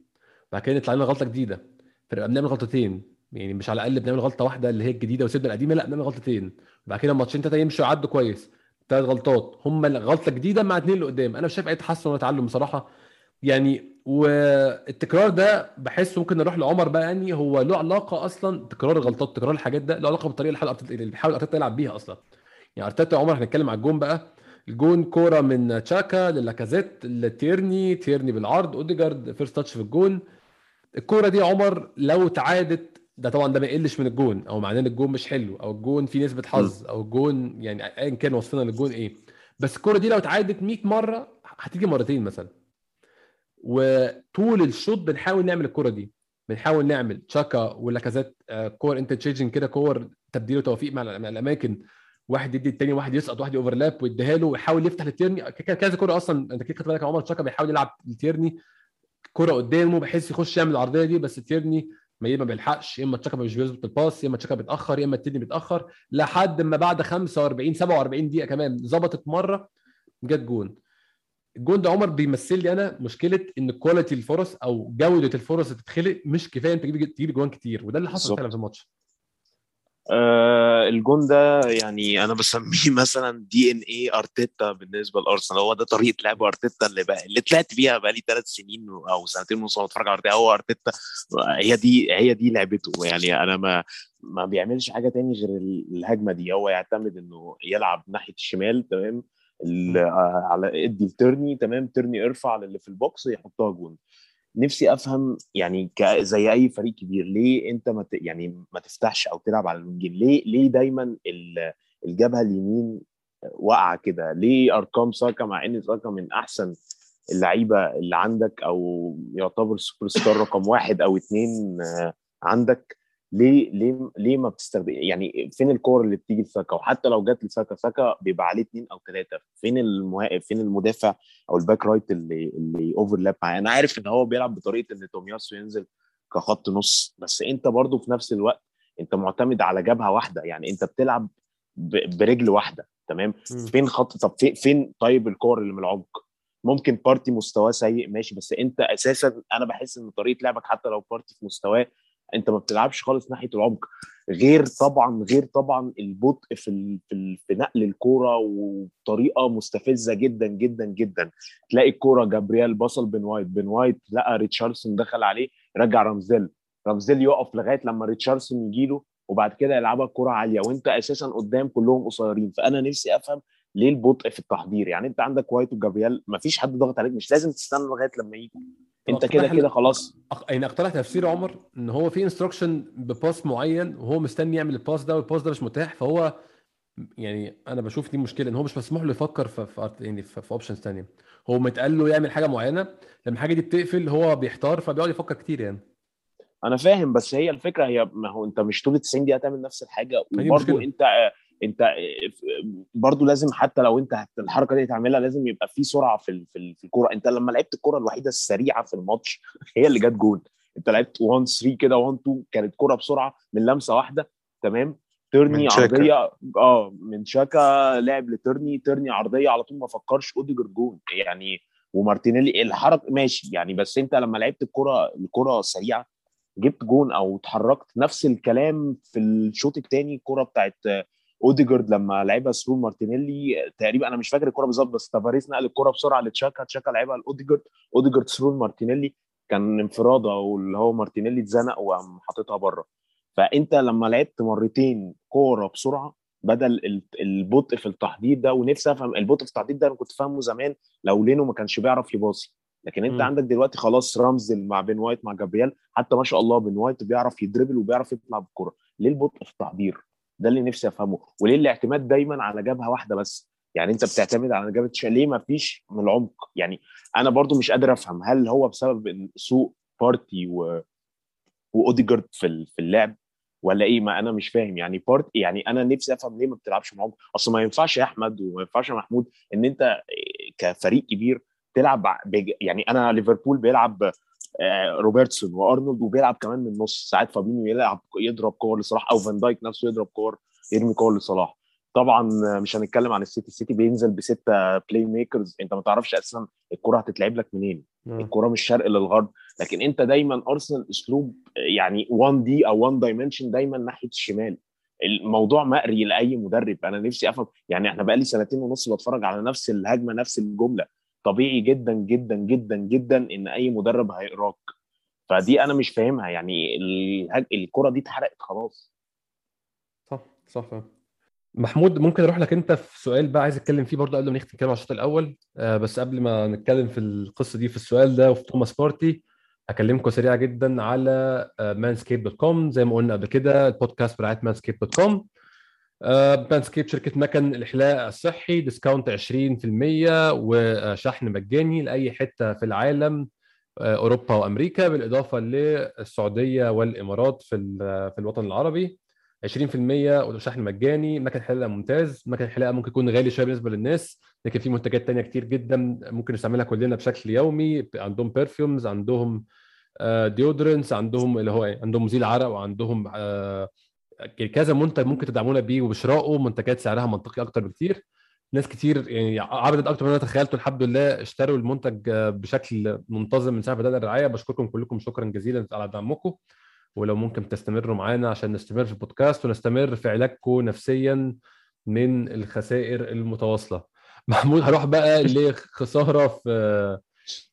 بعد كده يطلع لنا غلطة جديدة. فنبقى بنعمل غلطتين يعني مش على الأقل بنعمل غلطة واحدة اللي هي الجديدة وسيبنا القديمة لا بنعمل غلطتين بعد كده ماتشين تلاتة يمشوا يعدوا كويس. ثلاث غلطات. هم غلطة جديدة مع اثنين اللي قدام أنا مش شايف أي تحسن ولا تعلم بصراحة. يعني والتكرار ده بحس ممكن نروح لعمر بقى يعني هو له علاقة أصلا تكرار الغلطات تكرار الحاجات ده له علاقة بالطريقة اللي بيحاول أرتيتا يلعب بيها أصلا. يعني أرتيتا عمر هنتكلم على الجون بقى. الجون كورة من تشاكا للاكازيت لتيرني تيرني بالعرض أوديجارد first touch في الجون. الكورة دي عمر لو تعادت ده طبعا ده ما يقلش من الجون أو معناه إن الجون مش حلو أو الجون فيه نسبة حظ أو الجون يعني ايا كان وصفنا للجون إيه. بس الكورة دي لو اتعادت 100 مرة هتيجي مرتين مثلا. وطول الشوط بنحاول نعمل الكورة دي. بنحاول نعمل تشاكا ولاكازيت آه، كور interchange كده كور تبديل وتوفيق مع الأماكن. واحد يدي التاني واحد يسقط واحد overlap ويديها له ويحاول يفتح للتيرني كذا كوره أصلا أنت كده خدت بالك عمر تشاكا بيحاول يلعب التيرني كوره قدامه بحيث يخش يعمل العرضية دي بس التيرني ما ما بيلحقش يا إما تشاكا مش بيظبط ال pass يا إما تشاكا بيتأخر يا إما التيرني بيتأخر. لحد ما بعد 45 47 دقيقة كمان ظبطت مرة جت جون. الجون ده عمر بيمثل لي أنا مشكلة إن quality الفرص أو جودة الفرص اللي تتخلق مش كفاية أنت تجيب تجيب جوان كتير وده اللي حصل فعلا في الماتش. آه الجون ده يعني أنا بسميه مثلا DNA أرتيتا بالنسبة لأرسنال. هو ده طريقة لعب أرتيتا اللي بقى اللي طلعت بيها بقى لي ثلاث سنين أو سنتين ونص بتفرج على أرتيتا. هو أرتيتا هي دي هي دي لعبته. يعني أنا ما ما بيعملش حاجة تاني غير الهجمة دي. هو يعتمد إنه يلعب ناحية الشمال تمام؟ على ادي الترني تمام؟ ترني ارفع للي في ال box يحطها جون. نفسي أفهم يعني زي أي فريق كبير ليه أنت ما يعني ما تفتحش أو تلعب على ال wingين؟ ليه ليه دايما الجبهة اليمين واقعة كده؟ ليه أرقام ساكا مع إن ساكا من أحسن اللعيبة اللي عندك أو يعتبر سوبر ستار رقم واحد أو اثنين آه، عندك؟ ليه ليه ليه ما بتستخدم يعني فين الكور اللي بتيجي لساكا وحتى لو جت لساكا ساكا بيبقى عليه اثنين أو ثلاثة فين المها... فين المدافع أو ال back right اللي اللي overlap معاه؟ أنا عارف إن هو بيلعب بطريقة إن تومياسو ينزل كخط نص بس أنت برضو في نفس الوقت أنت معتمد على جبهة واحدة. يعني أنت بتلعب ب... برجل واحدة تمام. فين خط طب فين فين طيب الكور اللي من العمق؟ ممكن بارتي مستواه سيء ماشي بس أنت أساسا أنا بحس إن طريقة لعبك حتى لو بارتي في مستواه انت ما بتلعبش خالص ناحية العمق. غير طبعا غير طبعا البطء في ال... في, ال... في نقل الكورة وبطريقة مستفزة جدا جدا جدا. تلاقي الكورة جابرييل بص ل بن وايت بن وايت لقى ريتشاردسون دخل عليه رجع رامسديل. رامسديل يقف لغاية لما ريتشاردسون يجي له وبعد كده يلعبها الكوره عالية. وانت أساسا قدام كلهم قصيرين. فأنا نفسي أفهم ليه البطء في التحضير. يعني انت عندك وايت وجابرييل ما فيش حد ضغط عليك مش لازم تستنى لغاية لما يجي. أنت كده كده خلاص. يعني اقترح تفسير عمر إن هو في instruction ب pass معين وهو مستني يعمل ال pass ده وال pass ده مش متاح فهو يعني أنا بشوف دي مشكلة إن هو مش مسموح له يفكر في في يعني في, options ثانية هو متقال له يعمل حاجة معينة لما الحاجة دي بتقفل هو بيحتار فبيقعد يفكر كتير يعني. أنا فاهم بس هي الفكرة هي ما هو أنت مش طول 90 دقيقة تعمل نفس الحاجة مشكلة. أنت انت برضه لازم حتى لو انت الحركة دي تعملها لازم يبقى في سرعة في في ال- في الكورة. انت لما لعبت الكورة الوحيدة السريعة في الماتش هي اللي جت جول انت لعبت 1 3 كده 1 2 كانت كورة بسرعة من لمسة واحدة تمام؟ ترني. عرضية آه من شاكا لعب لترني ترني عرضية على طول ما فكرش اوديجارد جون. يعني ومارتينيلي الحركة ماشي يعني بس انت لما لعبت الكورة الكورة سريعة جبت جون أو اتحركت نفس الكلام في الشوط الثاني الكورة بتاعت اوديجارد لما لعبها through مارتينيلي تقريبا أنا مش فاكر الكوره بالظبط بس تافاريس نقل الكوره بسرعة لتشاكا تشاكا لعبها لأوديجارد أوديجارد through مارتينيلي كان انفراده واللي هو مارتينيلي اتزنق وقام حاططها بره. فأنت لما لعبت مرتين كورة بسرعة بدل ال- البطء في التحضير ده ونفسي أفهم البطء في التحضير ده أنا كنت فاهمه زمان لو لينو ما كانش بيعرف يباصي. لكن أنت مم. عندك دلوقتي خلاص رامسديل مع بن وايت مع جابرييل حتى ما شاء الله بن وايت بيعرف يdribble وبيعرف يطلع بالكرة. ليه البطء في التحضير؟ ده اللي نفسي افهمه. وليه الاعتماد دايما على جبهة واحدة بس؟ يعني انت بتعتمد على جبهة ليه ما فيش من العمق؟ يعني أنا برضو مش قادر أفهم هل هو بسبب إن سوء بارتي و... وأوديجارد في في اللعب ولا إيه؟ ما أنا مش فاهم. يعني بارتي يعني أنا نفسي أفهم ليه ما بتلعبش معاهم. أصل ما ينفعش يا أحمد وما ينفعش يا محمود إن أنت كفريق كبير تلعب بج... يعني أنا ليفربول بيلعب روبرتسون وأرنولد وبيلعب كمان من النص. ساعات فابينيو يلعب يضرب كور لصلاح أو فان دايك نفسه يضرب كور يرمي كور لصلاح. طبعا مش هنتكلم عن السيتي. السيتي بينزل بستة playmakers أنت ما تعرفش أساسا الكرة هتتلعب لك منين. الكرة مش شرق للغرب لكن أنت دايما أرسنال أسلوب يعني 1D أو 1 dimension دايما ناحية الشمال. الموضوع مقري لأي مدرب. أنا نفسي أفهم يعني إحنا بقالي سنتين ونص بتفرج على نفس الهجمة نفس الجملة. طبيعي جدا جدا جدا جدا إن أي مدرب هيقراك. فدي أنا مش فاهمها. يعني. الكرة دي اتحرقت خلاص. صح صح محمود ممكن أروح لك أنت في سؤال بقى عايز أتكلم فيه برضه قبل ما نختم الكلام على الشوط الأول؟ آه بس قبل ما نتكلم في القصة دي في السؤال ده وفي توماس بارتي هكلمكم سريعه جدا على Manscaped dot com زي ما قلنا قبل كده البودكاست برعايه Manscaped com Manscaped شركة مكن الحلاقة الصحي discount 20% وشحن مجاني لأي حتة في العالم آه، أوروبا وأمريكا بالإضافة للسعودية والإمارات في في الوطن العربي. 20% وشحن مجاني. مكن حلاقة ممتاز. مكن حلاقة ممكن يكون غالي شوية بالنسبة للناس لكن في منتجات تانية كتير جدا ممكن نستعملها كلنا بشكل يومي. عندهم perfumes عندهم deodorants عندهم اللي هو إيه؟ عندهم مزيل عرق وعندهم آه، كذا منتج ممكن تدعمونا بيه وبشرائه منتجات سعرها منطقي أكتر بكتير. ناس كتير يعني عدد أكتر من أنا تخيلته الحمد لله اشتروا المنتج بشكل منتظم من ساعة بدأنا الرعاية. بشكركم كلكم شكرا جزيلا على دعمكم. ولو ممكن تستمروا معانا عشان نستمر في البودكاست ونستمر في علاجكم نفسيا من الخسائر المتواصلة. محمود هروح بقى لخسارة في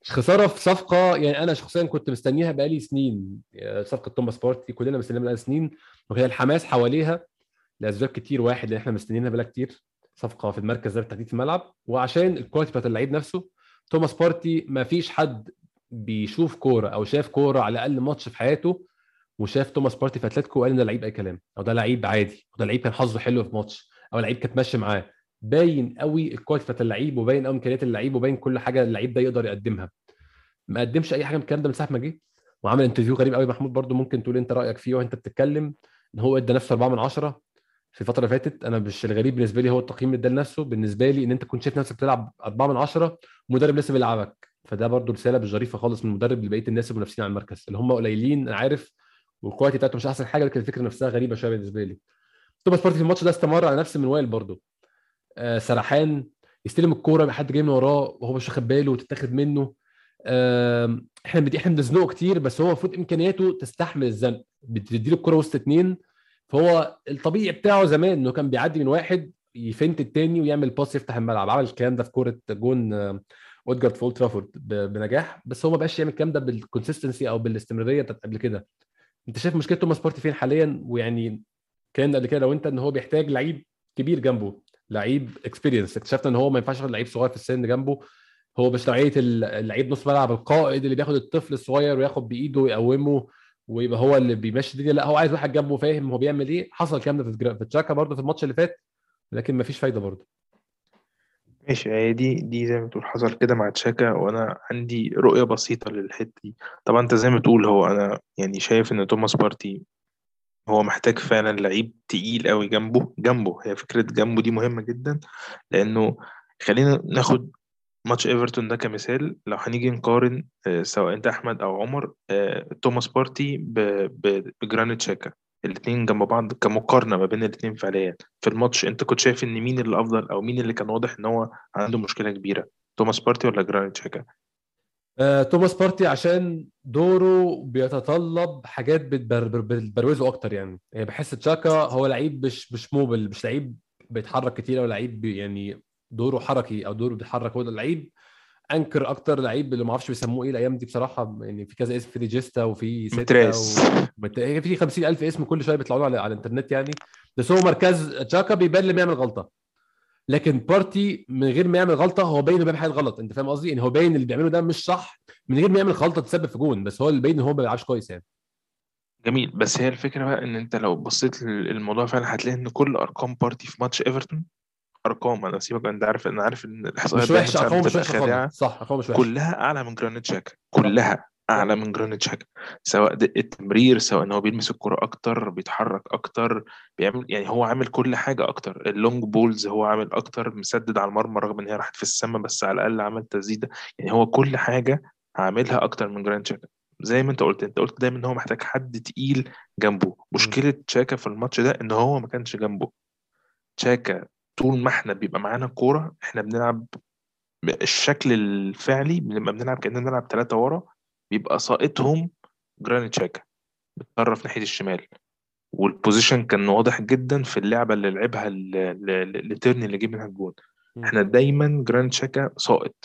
خسارة في صفقة. يعني أنا شخصيا كنت مستنيها بقالي سنين. صفقة توماس بارتي كلنا مستنيينها بقالنا سنين. وهي الحماس حواليها لأسباب كتير. واحد لأن إحنا مستنيينها بقالنا كتير صفقة في المركز ده بالتحديد في الملعب. وعشان ال quality بتاعت اللعيب نفسه توماس بارتي ما فيش حد بيشوف كورة أو شاف كورة على الأقل ماتش في حياته وشاف توماس بارتي في أتلتيكو وقال إن ده لعيب أي كلام. أو ده لعيب عادي أو ده لعيب كان حظه حلو في ماتش أو لعيب كانت ماشية معاه. باين قوي ال quality بتاعت اللعيب وباين قوي إمكانيات اللعيب وباين كل حاجة اللعيب ده يقدر يقدمها. ما قدمش أي حاجة من الكلام ده من ساعة ما جه وعمل interview غريب قوي. محمود برضو ممكن تقول أنت رأيك فيه وأنت بتتكلم؟ إن هو إدى نفسه 4 من 10 في الفترة اللي فاتت. أنا مش الغريب بالنسبة لي هو التقييم اللي إداه لنفسه. بالنسبة لي إن أنت كنت شايف نفسك بتلعب 4 من 10 ومدرب لسه بيلعبك. فده برضو رسالة مش ظريفة خالص من المدرب لبقية الناس المنافسين على المركز. اللي هم قليلين أنا عارف وال quality بتاعته مش أحسن حاجة لكن الفكرة نفسها غريبة شوية بالنسبة لي. توماس بارتي في الماتش ده استمر على نفس المنوال برضو آه سرحان يستلم الكورة حد جاي من وراه وهو مش واخد باله وتتاخد منه. إحنا بندي إحنا بنزنقه كتير بس هو المفروض إمكانياته تستحمل الزنق. بتدي له الكوره وسط اتنين. فهو الطبيعي بتاعه زمان إنه كان بيعدي من واحد يفنت التاني ويعمل pass يفتح الملعب. عمل الكلام ده في كوره جون اودجارد في Old بنجاح. بس هو ما بقاش يعمل الكلام ده بال consistency أو بالاستمرارية بتاعت قبل كده. أنت شايف مشكلة توماس بارتي فين حاليا؟ ويعني كان قبل كده لو أنت إن هو بيحتاج لعيب كبير جنبه لعيب experience اكتشفت إن هو ما ينفعش لعيب صغير في السن جنبه. هو مش نوعية اللعيب نص ملعب القائد اللي بياخد الطفل الصغير وياخد بإيده ويقومه ويبقى هو اللي بيمشي الدنيا. لا هو عايز واحد جنبه فاهم هو بيعمل إيه. حصل الكلام ده في تشاكا برضه في الماتش اللي فات لكن مفيش فايدة برضه. ماشي دي دي زي ما تقول حصل كده مع تشاكا وأنا عندي رؤية بسيطة للحتة دي. طبعا أنت زي ما تقول هو أنا يعني شايف إن توماس بارتي هو محتاج فعلا لعيب تقيل قوي جنبه. جنبه هي فكرة جنبه دي مهمة جدا لأنه خلينا ناخد ماتش إيفرتون ده كمثال لو هنيجي نقارن آه، سواء أنت أحمد أو عمر آه، توماس بارتي بجرانيت شاكا. الاثنين جنب بعض كمقارنة ما بين الاثنين فعليا. في الماتش أنت كنت شايف إن مين اللي أفضل أو مين اللي كان واضح إن هو عنده مشكلة كبيرة توماس بارتي ولا جرانيت شاكا؟ آه، توماس بارتي عشان دوره بيتطلب حاجات بتبر- بتبروزه أكتر يعني. يعني بحس تشاكا هو لعيب مش مش موبل مش لعيب بيتحرك كتير أو لعيب يعني دوره حركي أو دوره بيتحرك هو ده لعيب anchor أكتر لعيب اللي ما أعرفش بيسموه إيه الأيام دي بصراحة يعني في كذا اسم في regista وفي متراس. ومت- هي في 50000 اسم كل شوية بيطلعوا على, على الإنترنت يعني. بس هو مركز تشاكا بيبان لما يعمل غلطة. لكن بارتي من غير ما يعمل غلطة هو باين إنه بيعمل حاجة غلط. أنت فاهم قصدي؟ يعني هو باين اللي بيعمله ده مش صح. من غير ما يعمل غلطة تسبب في جون بس هو اللي باين إن هو ما بيلعبش كويس يعني. جميل. بس هي الفكرة بقى إن أنت لو بصيت للموضوع فعلا هتلاقي إن كل أرقام بارتي في ماتش إيفرتون أرقام أنا سيبك أنت عارف أنا عارف إن الإحصائيات مش دايما وحش ساعات ارقامه مش وحشة صح ارقامه مش وحشة. كلها أعلى من جرانيت شاكا كلها أعلى من جرانيت شاكا سواء دقة التمرير سواء إن هو بيلمس الكرة أكتر بيتحرك أكتر بيعمل يعني هو عامل كل حاجة أكتر. ال long balls هو عامل أكتر مسدد على المرمى رغم إن هي راحت في السماء بس على الأقل عمل تسديدة. يعني هو كل حاجة عاملها أكتر من جرانيت شاكا زي ما أنت قلت أنت قلت دايما إن هو محتاج حد تقيل جنبه. مشكلة شاكا في الماتش ده إن هو ما كانش جنبه. شاكا طول ما إحنا بيبقى معانا الكورة إحنا بنلعب الشكل الفعلي بنبقى بنلعب كأننا بنلعب ثلاثة ورا بيبقى ساقطهم جرانيت شاكا بتطرف ناحية الشمال. وال position كان واضح جدا في اللعبة اللي لعبها ل- ل- ل- لتيرني اللي جه منها الجون. إحنا دايما جرانيت شاكا ساقط.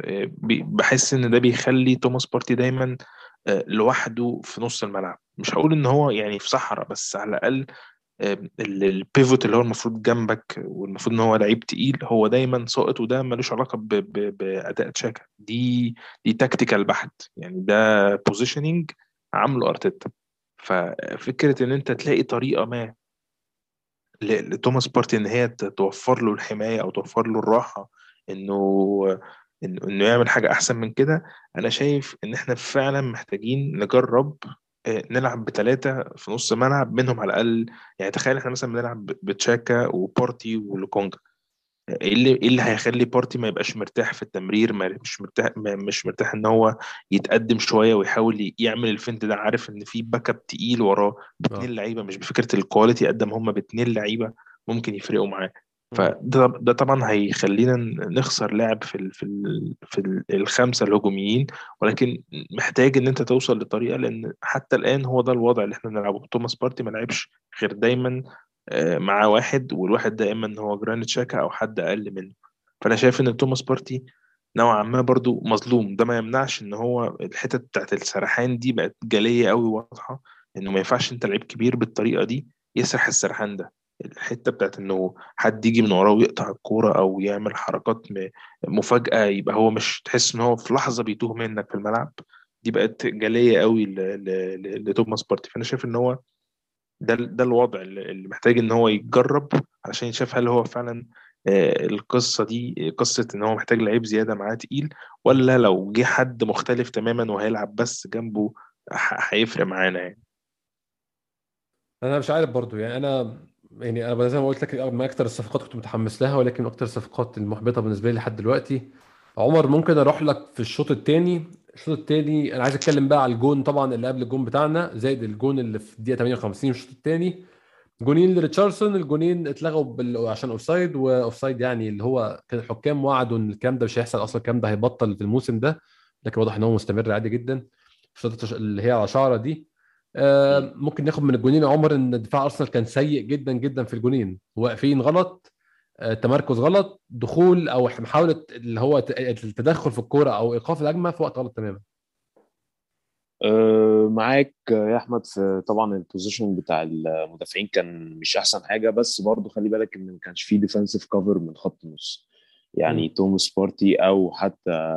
آه، بحس إن ده بيخلي توماس بارتي دايما آه، لوحده في نص الملعب. مش هقول إن هو يعني في صحراء بس على الأقل ال pivot اللي هو المفروض جنبك والمفروض إن هو لعيب تقيل هو دايما ساقط وده ملوش علاقة بأداء تشاكا. دي دي tactical بحت. يعني ده positioning عامله أرتيتا. ففكرة إن أنت تلاقي طريقة ما لتوماس بارتي إن هي توفر له الحماية أو توفر له الراحة إنه إنه يعمل حاجة أحسن من كده أنا شايف إن إحنا فعلا محتاجين نجرب نلعب بثلاثه في نص ملعب منهم على الأقل يعني تخيل إحنا مثلا بنلعب بتشاكا وبارتي ولوكونجا. إيه اللي إيه اللي هيخلي بارتي ما يبقاش مرتاح في التمرير ما مش مرتاح ما مش مرتاح إن هو يتقدم شوية ويحاول يعمل الفنت ده؟ عارف إن في backup تقيل وراه باتنين لعيبة مش بفكرة ال quality قد ما هم باتنين لعيبة ممكن يفرقوا معاه. فده ده طبعا هيخلينا نخسر لاعب في ال في ال في ال الخمسة الهجوميين ولكن محتاج إن أنت توصل لطريقة لأن حتى الآن هو ده الوضع اللي إحنا بنلعبه. توماس بارتي ما لعبش غير دايما آه، مع واحد والواحد ده اما ان هو جرانيت شاكا أو حد أقل منه. فأنا شايف إن توماس بارتي نوعا ما برضو مظلوم. ده ما يمنعش إن هو الحتت بتاعت السرحان دي بقت جاليه قوي واضحة إنه ما ينفعش أنت لعيب كبير بالطريقة دي يسرح السرحان ده. الحتة بتاعت إنه حد يجي من وراه ويقطع الكورة أو يعمل حركات مفاجأة يبقى هو مش تحس إن هو في لحظة بيتوه منك في الملعب. دي بقت جاليه قوي لتوماس بارتي. فأنا شايف إن هو ده ده الوضع اللي محتاج إن هو يتجرب علشان يشوف هل هو فعلا القصة دي قصة إن هو محتاج لعيب زيادة معاه تقيل ولا لو جه حد مختلف تماما وهيلعب بس جنبه هيفرق معانا يعني. أنا مش عارف برضو يعني أنا يعني أنا زي ما قلت لك من أكتر الصفقات كنت متحمس لها ولكن من أكتر الصفقات المحبطة بالنسبة لي لحد دلوقتي. عمر ممكن أروح لك في الشوط الثاني الشوط الثاني أنا عايز أتكلم بقى على الجون طبعا اللي قبل الجون بتاعنا زائد الجون اللي في الدقيقة 58 الشوط الثاني جونين لريتشاردسون الجونين اتلغوا بال... عشان أوفسايد وأوفسايد يعني اللي هو كان الحكام وعدوا إن الكلام ده مش هيحصل أصلا الكلام ده هيبطل في الموسم ده. لكن واضح إن هو مستمر عادي جدا. اللي هي على شعرة دي. ممكن ناخد من الجونين. يا عمر إن دفاع أرسنال كان سيء جدا جدا في الجونين. واقفين غلط. آه، تمركز غلط. دخول أو محاولة اللي هو التدخل في الكورة أو إيقاف الهجمة في وقت غلط تماما. أه، معاك يا أحمد. في طبعا ال position بتاع المدافعين كان مش أحسن حاجة بس برضو خلي بالك إن ما كانش فيه defensive cover من خط النص. يعني مم. توماس بارتي أو حتى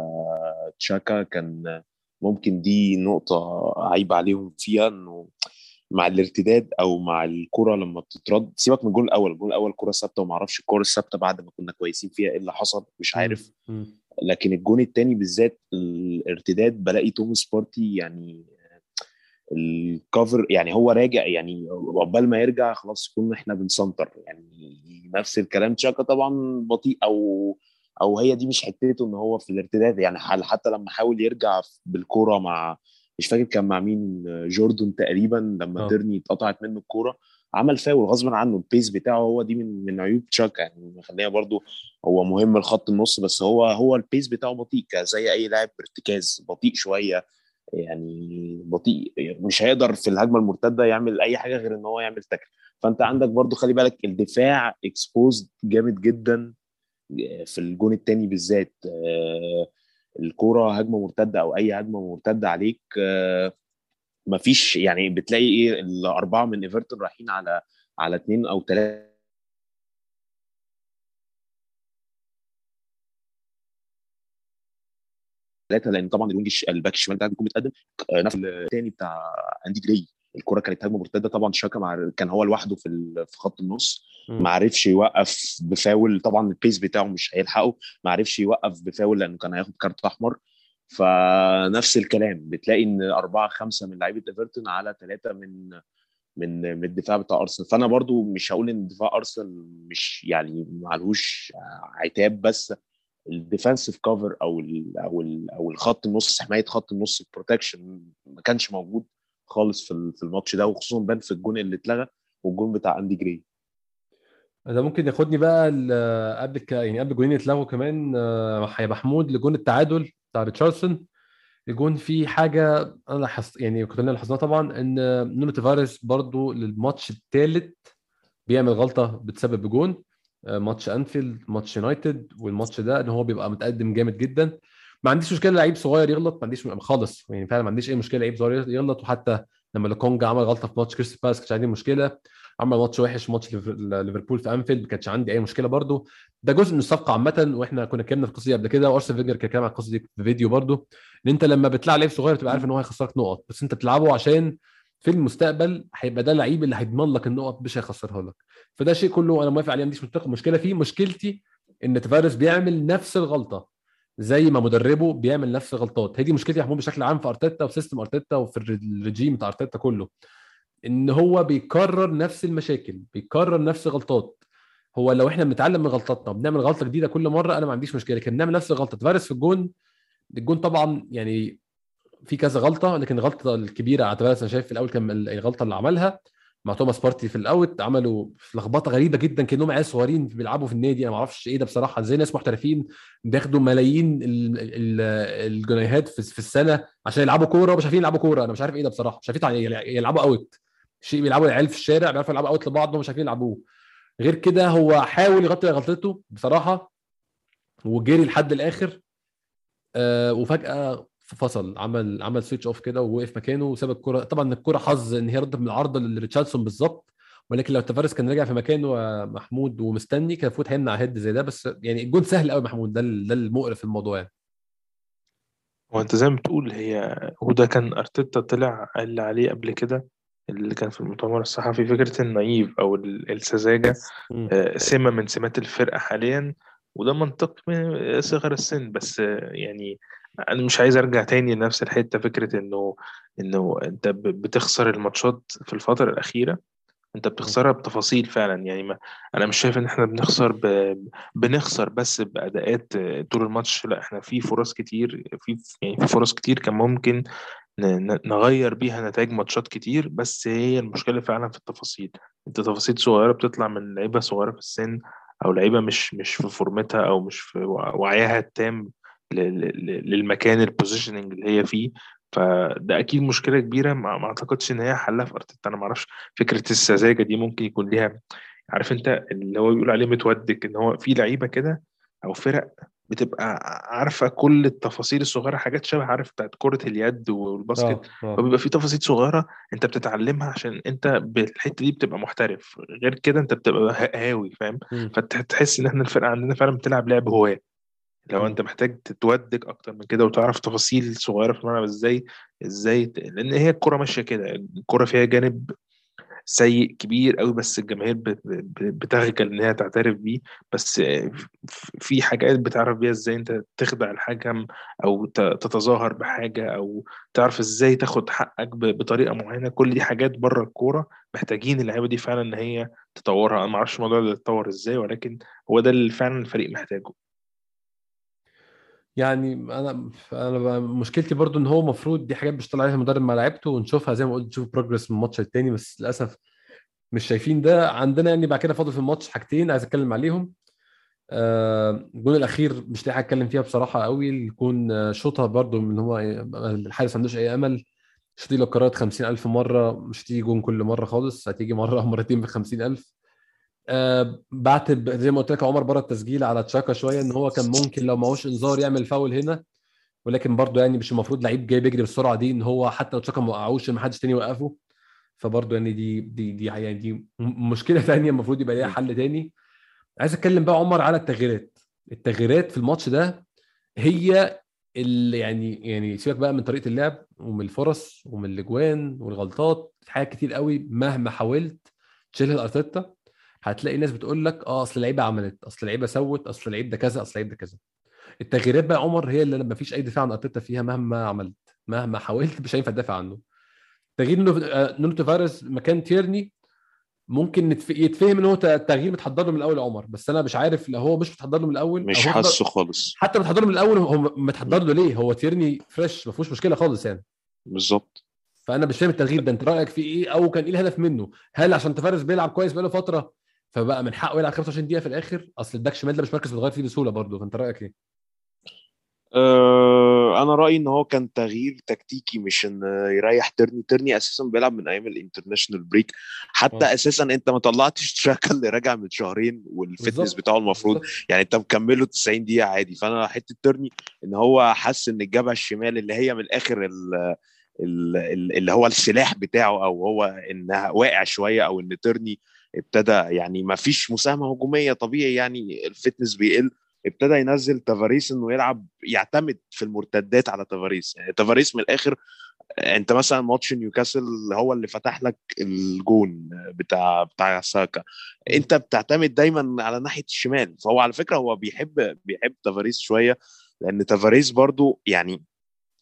شاكا كان ممكن دي نقطة عيب عليهم فيها إنه مع الارتداد أو مع الكرة لما بتترد سيبك من الجول الأول الجول الأول كرة ثابتة وما أعرفش الكرة الثابتة بعد ما كنا كويسين فيها إيه اللي حصل مش عارف. لكن الجون التاني بالذات الارتداد بلاقي توماس بارتي يعني ال cover يعني هو راجع يعني عقبال ما يرجع خلاص كنا إحنا بنسنتر يعني نفس الكلام شاكا طبعا بطيء أو أو هي دي مش حتته إن هو في الارتداد يعني حتى لما حاول يرجع بالكورة مع مش فاكر كان مع مين جوردن تقريبا لما آه. تيرني اتقطعت منه الكورة عمل فاول غصبا عنه ال pace بتاعه هو دي من من عيوب شاكا يعني مخليها برضو هو مهم الخط النص بس هو هو ال pace بتاعه بطيء زي أي لاعب ارتكاز بطيء شوية يعني بطيء مش هيقدر في الهجمة المرتدة يعمل أي حاجة غير إن هو يعمل tackle فأنت عندك برضو خلي بالك الدفاع exposed جامد جدا في الجون الثاني بالذات آه، الكورة هجمة مرتدة أو أي هجمة مرتدة عليك آه، مفيش يعني بتلاقي إيه الأربعة من إيفرتون رايحين على على اثنين أو ثلاثة ثلاثة لأن طبعا ال wing الش- الباك الشمال بتاعك بيكون متقدم آه، نفس الثاني بتاع أندي جراي. الكرة كانت هجمة مرتدة. طبعا شاكا مع كان هو لوحده في في خط النص. ما عرفش يوقف بفاول. طبعا ال pace بتاعه مش هيلحقه. ما عرفش يوقف بفاول لأنه كان هياخد كارت أحمر. فنفس الكلام. بتلاقي إن أربعة خمسة من لعيبة إيفرتون على ثلاثة من من من الدفاع بتاع أرسنال. فأنا برضو مش هقول إن دفاع أرسنال مش يعني معلهوش عتاب بس ال defensive cover أو ال أو ال أو الخط النص حماية خط النص ال protection ما كانش موجود. خالص في في الماتش ده وخصوصا بان في الجون اللي اتلغى والجون بتاع أندي جراي ده ممكن ياخدني بقى قبل الك- يعني قبل الجونين يتلغوا كمان آه، يا محمود لجون التعادل بتاع ريتشاردسون. الجون فيه حاجة أنا لاحظت يعني كلنا لاحظناها طبعا إن نونو تافاريز برضو للماتش الثالث بيعمل غلطة بتسبب بجون آه، ماتش أنفيلد ماتش يونايتد والماتش ده إن هو بيبقى متقدم جامد جدا. ما عنديش مشكلة لعيب صغير يغلط ما عنديش خالص. يعني فعلا ما عنديش أي مشكلة لعيب صغير يغلط. وحتى لما لوكونجا عمل غلطة في ماتش كريستال بالاس كانش عندي مشكلة. عمل ماتش وحش ماتش ليفر- ليفربول في أنفيلد ما كانش عندي أي مشكلة برده ده جزء من الصفقة عامة وإحنا كنا اتكلمنا في القصة دي قبل كده. وارسنال فينجر كان اتكلم عن القصة دي في فيديو برده إن أنت لما بتلعب لعيب صغير تبقى عارف إن هو هيخسرك نقط. بس أنت بتلعبه عشان في المستقبل هيبقى ده اللعيب اللي هيضمن لك النقط مش هيخسرها لك. فده شيء كله أنا موافق عليه ما عنديش مشكلة. فيه مشكلتي إن تفارس بيعمل نفس الغلطة. زي ما مدربه بيعمل نفس الغلطات هي دي مشكلتي يا محمود بشكل عام في أرتيتا وسيستم أرتيتا وفي الر- الرجيم بتاع أرتيتا كله. إن هو بيكرر نفس المشاكل بيكرر نفس الغلطات هو لو إحنا بنتعلم من غلطاتنا وبنعمل غلطة جديدة كل مرة أنا ما عنديش مشكلة. لكن بنعمل نفس الغلطه تفارس في الجون الجون طبعا يعني في كذا غلطة لكن الغلطة الكبيرة على أنا شايف في الأول كان الغلطة اللي عملها. مع توماس بارتي في الأوت عملوا لخبطة غريبة جدا كأنهم عيال صغيرين بيلعبوا في النادي. أنا ما أعرفش إيه ده بصراحة. زي ناس محترفين بياخدوا ملايين ال- ال- الجنيهات في السنة عشان يلعبوا كورة؟ ومش عارفين يلعبوا كورة. أنا مش عارف إيه ده بصراحة. مش عارفين يلع- يلعبوا أوت. شيء بيلعبوا العيال في الشارع بيعرفوا يلعبوا أوت لبعض ومش عارفين يلعبوه. غير كده هو حاول يغطي غلطته بصراحة وجري لحد الآخر آه وفجأة فصل عمل عمل switch off كده ووقف مكانه وساب الكرة. طبعا الكرة حظ إن هي ردت من العارضه لريتشاردسون بالظبط ولكن لو تافاريز كان رجع في مكانه يا محمود ومستني كان المفروض هيمنع header زي ده. بس يعني الجون سهل قوي محمود ده ده المقرف في الموضوع يعني. هو أنت زي ما بتقول هي وده كان أرتيتا طلع قال عليه قبل كده اللي كان في المؤتمر الصحفي فكرة ال naive أو ال- السذاجة مم. آه، سمة من سمات الفرقة حاليا وده منطق من صغر السن. بس آه، يعني أنا مش عايز أرجع تاني لنفس الحتة فكرة إنه إنه أنت بتخسر الماتشات في الفترة الأخيرة أنت بتخسرها بتفاصيل فعلا. يعني ما أنا مش شايف إن إحنا بنخسر ب... بنخسر بس بأداءات طول الماتش. لا إحنا في فرص كتير في يعني في فرص كتير كان ممكن نغير بيها نتائج ماتشات كتير بس هي المشكلة فعلا في التفاصيل. أنت تفاصيل صغيرة بتطلع من لعيبة صغيرة في السن أو لعيبة مش مش في فورمتها أو مش في وع- وعيها التام للمكان ال positioning اللي هي فيه. فده أكيد مشكلة كبيرة. ما أعتقدش إن هي حلها في أرتيتا. أنا ما أعرفش فكرة السذاجة دي ممكن يكون ليها عارف أنت اللي هو بيقول عليه متودك إن هو في لعيبة كده أو فرق بتبقى عارفة كل التفاصيل الصغيرة حاجات شبه عارف بتاعت كرة اليد والباسكت. آه آه. فبيبقى في تفاصيل صغيرة أنت بتتعلمها عشان أنت بالحتة دي بتبقى محترف. غير كده أنت بتبقى هاوي فاهم. فتحس إن إحنا الفرقة عندنا فعلا بتلعب لعب هواة. لو. انت محتاج تتودك أكتر من كده وتعرف تفاصيل صغيرة في الملعب إزاي إزاي. لأن هي الكرة ماشية كده الكرة فيها جانب سيء كبير قوي بس الجماهير بت- بت- بتخجل ان هي تعترف بيه بس في حاجات بتعرف بيها إزاي انت تخدع الحكم أو تتظاهر بحاجة أو تعرف إزاي تاخد حقك بطريقة معينة كل دي حاجات بره الكورة محتاجين اللعيبة دي فعلا ان هي تطورها أنا ما أعرفش الموضوع ده يتطور إزاي ولكن هو ده اللي فعلا الفريق محتاجه يعني أنا أنا مشكلتي برضو إن هو المفروض دي حاجات بيشتغل عليها المدرب مع لعيبته ونشوفها زي ما قلت نشوف بروجرس من ماتش للتاني بس للأسف مش شايفين ده. عندنا يعني بعد كده فاضل في الماتش حاجتين عايز أتكلم عليهم. آه، الجون الأخير مش لاقي أتكلم فيها بصراحة قوي الجون آه، شوطها برضو من هو الحارس ما عندوش أي أمل. شوطي لو قررت 50000 مرة مش هتيجي جون كل مرة خالص هتيجي مرة أو مرتين ب 50000 آه بعتب زي ما قلت لك عمر بره التسجيل على تشاكا شوية إن هو كان ممكن لو معهوش إنذار يعمل فاول هنا ولكن برضه يعني مش المفروض لعيب جاي بيجري بالسرعة دي إن هو حتى لو تشاكا ما وقعوش ما حدش تاني يوقفه. فبرضه يعني دي دي دي يعني دي مشكلة ثانية المفروض يبقى ليها حل تاني. عايز أتكلم بقى عمر على التغييرات. التغييرات في الماتش ده هي اللي يعني يعني سيبك بقى من طريقة اللعب ومن الفرص ومن الأجوان والغلطات حاجات كتير قوي مهما حاولت تشيلها لارتيتا هتلاقي ناس بتقول لك آه أصل اللعيبه عملت أصل اللعيبه سوت أصل اللعيب ده كذا أصل اللعيب ده كذا. التغييرات بقى يا عمر هي اللي ما فيش أي دفاع عن أرتيتا فيها مهما عملت مهما حاولت مش هينفع تدافع عنه. تغيير نونو آه، نونو تافاريز مكان تيرني ممكن. يتفهم إن هو تغيير متحضر له من الأول يا عمر بس أنا مش عارف لو هو مش متحضر له من الأول مش حاسه خالص. حتى متحضر له من الأول هو متحضر له ليه؟ هو تيرني fresh ما فيهوش مشكلة خالص يعني. بالظبط. فأنا مش فاهم التغيير ده أنت رأيك فيه إيه أو كان إيه الهدف منه؟ هل عشان تافاريز بيلعب كويس بقاله فترة فبقى من حقه يلعب 25 دقيقة في الآخر. أصل الباك شمال ده مش مركز بتغير فيه بسهولة برضه. فأنت رأيك إيه؟ أه أنا رأيي إن هو كان تغيير تكتيكي مش إن يريح تيرني تيرني أساسا بيلعب من أيام ال international break حتى آه. أساسا أنت ما طلعتش تشاكا اللي راجع من شهرين وال fitness. بتاعه المفروض. بالظبط. يعني أنت مكمله 90 دقيقة عادي. فأنا حتة تيرني إن هو حس إن الجبهة الشمال اللي هي من الآخر ال- ال- ال- اللي هو السلاح بتاعه أو هو إنها واقع شوية أو إن تيرني ابتدى يعني ما فيش مساهمة هجومية طبيعي يعني ال fitness بيقل ابتدى ينزل تافاريس إنه يلعب يعتمد في المرتدات على تافاريس يعني تافاريس من الآخر أنت مثلا ماتش نيوكاسل هو اللي فتح لك الجون بتاع بتاع ساكا. أنت بتعتمد دايما على ناحية الشمال. فهو على فكرة هو بيحب بيحب تافاريس شوية لأن تافاريس برضو يعني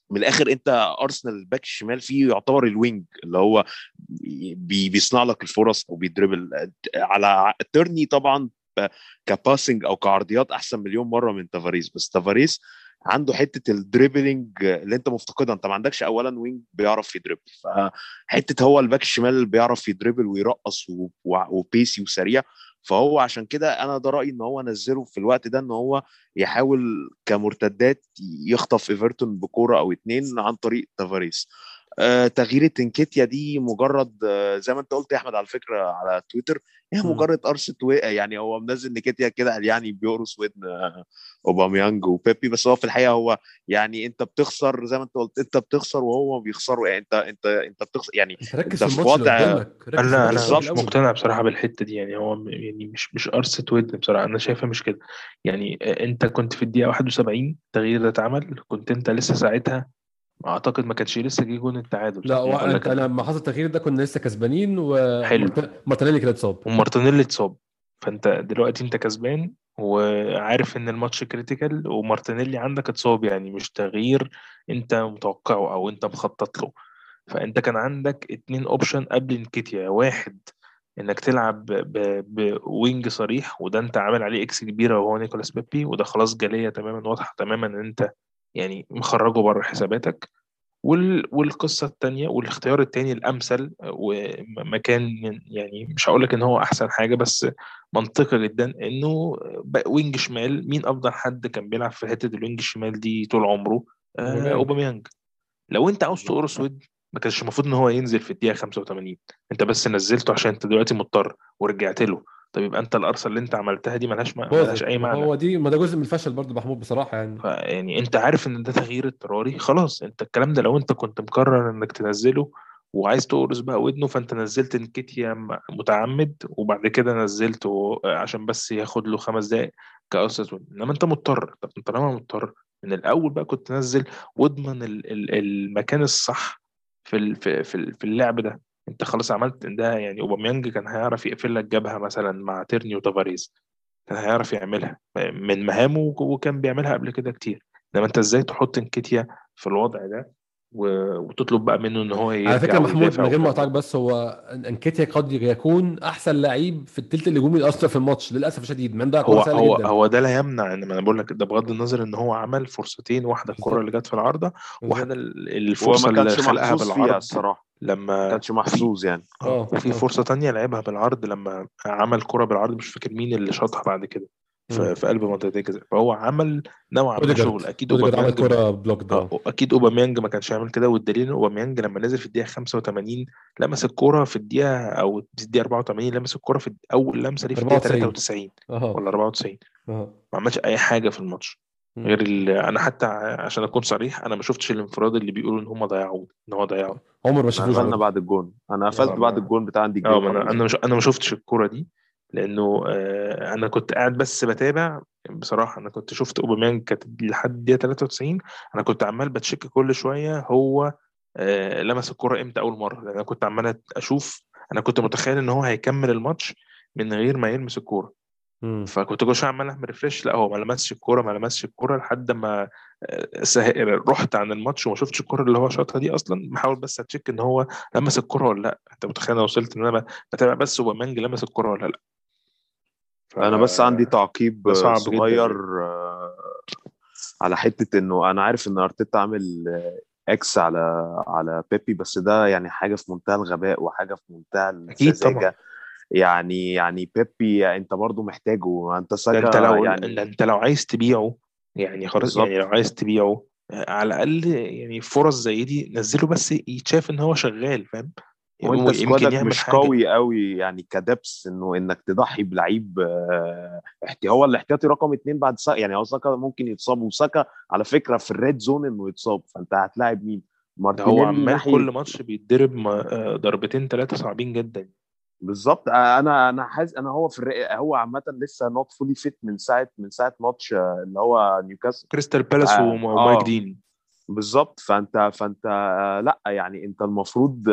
من الآخر أنت ارسنال ال back الشمال فيه يعتبر ال wing اللي هو بي بيصنع لك الفرص أو بيدربل على تيرني طبعا ك passing أو كعرضيات أحسن مليون مرة من تافاريس بس تافاريس عنده حتة ال dribbling اللي انت مفتقدها. انت ما عندكش اولا wing بيعرف يدربل فحته هو ال back الشمال اللي بيعرف يدربل ويرقص وبيسي وسريع. فهو عشان كده أنا ده رأيي إن هو نزله في الوقت ده إن هو يحاول كمرتدات يخطف إيفرتون بكورة أو اتنين عن طريق تافاريس. تغيير نكيتيا دي مجرد آه زي ما انت قلت يا احمد على فكره على تويتر هي. مجرد قرصه و... يعني هو منزل نكيتيا كده قال يعني بيقرص ودن آه، أوباميانج وبيبي بس هو في الحقيقة هو يعني انت بتخسر زي ما انت قلت انت بتخسر وهو بيخسروا يعني انت انت انت بتخسر يعني ركز انت في في الماتش اللي وضع- أنا أنا. مش. مقتنع بصراحة بالحتة دي يعني هو يعني مش مش قرصة ودن بصراحة أنا شايفها مش كده يعني آه، انت كنت في الدقيقة 71 التغيير ده اتعمل كنت انت لسه ساعتها أعتقد ما كانش لسه جه جون التعادل لا صح؟ و... أنت كان- لما حصل التغيير ده كنا لسه كسبانين حلو. ومارتينيلي كده اتصاب ومارتينيلي اتصاب فأنت دلوقتي أنت كسبان وعارف إن الماتش critical ومارتينيلي عندك اتصاب يعني مش تغيير أنت متوقعه أو أنت مخطط له فأنت كان عندك اتنين option قبل نكيتيا واحد إنك تلعب ب wing صريح وده أنت عامل عليه X كبيرة وهو نيكولاس بيبي وده خلاص جلية تماما واضحة تماما إن أنت يعني مخرجه بره حساباتك. والقصة الثانية والاختيار الثاني الأمثل ومكان يعني مش هقول لك إن هو أحسن حاجة بس منطقي جدا إنه wing شمال. مين أفضل حد كان بيلعب في حتة ال wing الشمال دي طول عمره؟ آه أوباميانج. لو أنت عاوز تقرص ودن ما كانش المفروض إن هو ينزل في الدقيقة 85 أنت بس نزلته عشان أنت دلوقتي مضطر ورجعت له. طب يبقى انت القرصة اللي انت عملتها دي ملهاش ملهاش أي معنى. هو دي ما ده جزء من الفشل برضه محمود بصراحة يعني. يعني انت عارف ان ده تغيير اضطراري؟ خلاص انت الكلام ده لو انت كنت مقرر انك تنزله وعايز تقرص بقى ودنه فانت نزلت نكيتيا متعمد وبعد كده نزلته عشان بس ياخد له خمس دقائق كأسس انما انت مضطر. طب انت طالما مضطر من الأول بقى كنت تنزل واضمن المكان الصح في في اللعب ده. انت خلاص عملت ده يعني اوباميانج كان هيعرف يقفل لك جبهة مثلا مع تيرني وتافاريز كان هيعرف يعملها من مهامه وكان بيعملها قبل كده كتير. انما انت إزاي تحط انكيتيا في الوضع ده وتطلب بقى منه إن هو يرجع على فكرة محمود من غير ما اقطعك بس هو إنكيتيا قد يكون أحسن لعيب في الثلث الهجومي الأصلي في الماتش للأسف الشديد من ده هو هو جدا. هو ده لا يمنع إن أنا بقول لك ده بغض النظر إن هو عمل فرصتين واحدة الكرة اللي جت في العارضة واحدة الفرصة اللي خلقها بالعرض. الصراحة. لما ما كانش محظوظ يعني. آه وفي فرصة تانية لعبها بالعرض لما عمل كرة بالعرض مش فاكر مين اللي شاطها بعد كده في قلب منطقه الجزاء فهو عمل نوع من الشغل أكيد أوباميانج كوره block ده. آه، أكيد أوباميانج ما كانش يعمل كده والدليل إن أوباميانج لما نزل في الدقيقة 85 لمس الكوره في الدقيقة أو في الدقيقة 84 لمس الكوره في أول لمسة دي في الدقيقة 93 أه. ولا 94 أه. ما عملش أي حاجة في الماتش. غير أنا حتى عشان أكون صريح أنا ما شفتش الانفراد اللي بيقولوا إن هم ضيعوه إن هو ضيعه عمر ما شفتوش قفلنا بعد الجون. أنا قفلت بعد الجون بتاع عندي آه أنا أنا مش أنا ما شفتش الكورة دي لأنه آه أنا كنت قاعد بس بتابع. بصراحة أنا كنت شفت أوباميانج كانت لحد الدقيقة 93 أنا كنت عمال بت check كل شوية هو آه لمس الكورة إمتى أول مرة. لأن أنا كنت عمال أشوف أنا كنت متخيل إن هو هيكمل الماتش من غير ما يلمس الكورة. فكنت كل شوية عمال أعمل refresh لا هو ما لمسش الكورة ما لمسش الكورة لحد ما آه، رحت عن الماتش وما شفتش الكورة اللي هو شاطها دي أصلا. بحاول بس أ check إن هو لمس الكورة ولا لأ. أنت متخيل أنا وصلت إن أنا بتابع بس اوباميانج لمس الكورة ولا لأ. ف... أنا بس عندي تعقيب صغير آه، على حتة إنه أنا عارف إن أرتيتا عامل X على على بيبي بس ده يعني حاجة في منتهى الغباء وحاجة في منتهى السذاجه يعني يعني بيبي أنت برضو محتاجه. أنت ساكا أنت لو يعني أنت لو عايز تبيعه يعني خلاص يعني لو عايز تبيعه على الأقل يعني فرص زي دي نزله بس يتشاف إن هو شغال فاهم؟ وأنت سكوادك مش حاجة. قوي قوي يعني كدبس إنه إنك تضحي بلعيب احتي هو الاحتياطي رقم اثنين بعد ساكا. يعني هو ساكا ممكن يتصاب وساكا على فكرة في ال red zone إنه يتصاب. فأنت هتلاعب مين؟ مارتينيلي هو عمال كل ماتش بيتضرب ضربتين ثلاثة صعبين جدا. بالظبط. أنا أنا حاسس أنا هو في الرق... هو عامه لسه not fully fit من ساعة من ساعة ماتش اللي هو نيوكاسل. كريستال بالاس آه. ومايك دين بالظبط. فأنت فأنت لأ يعني أنت المفروض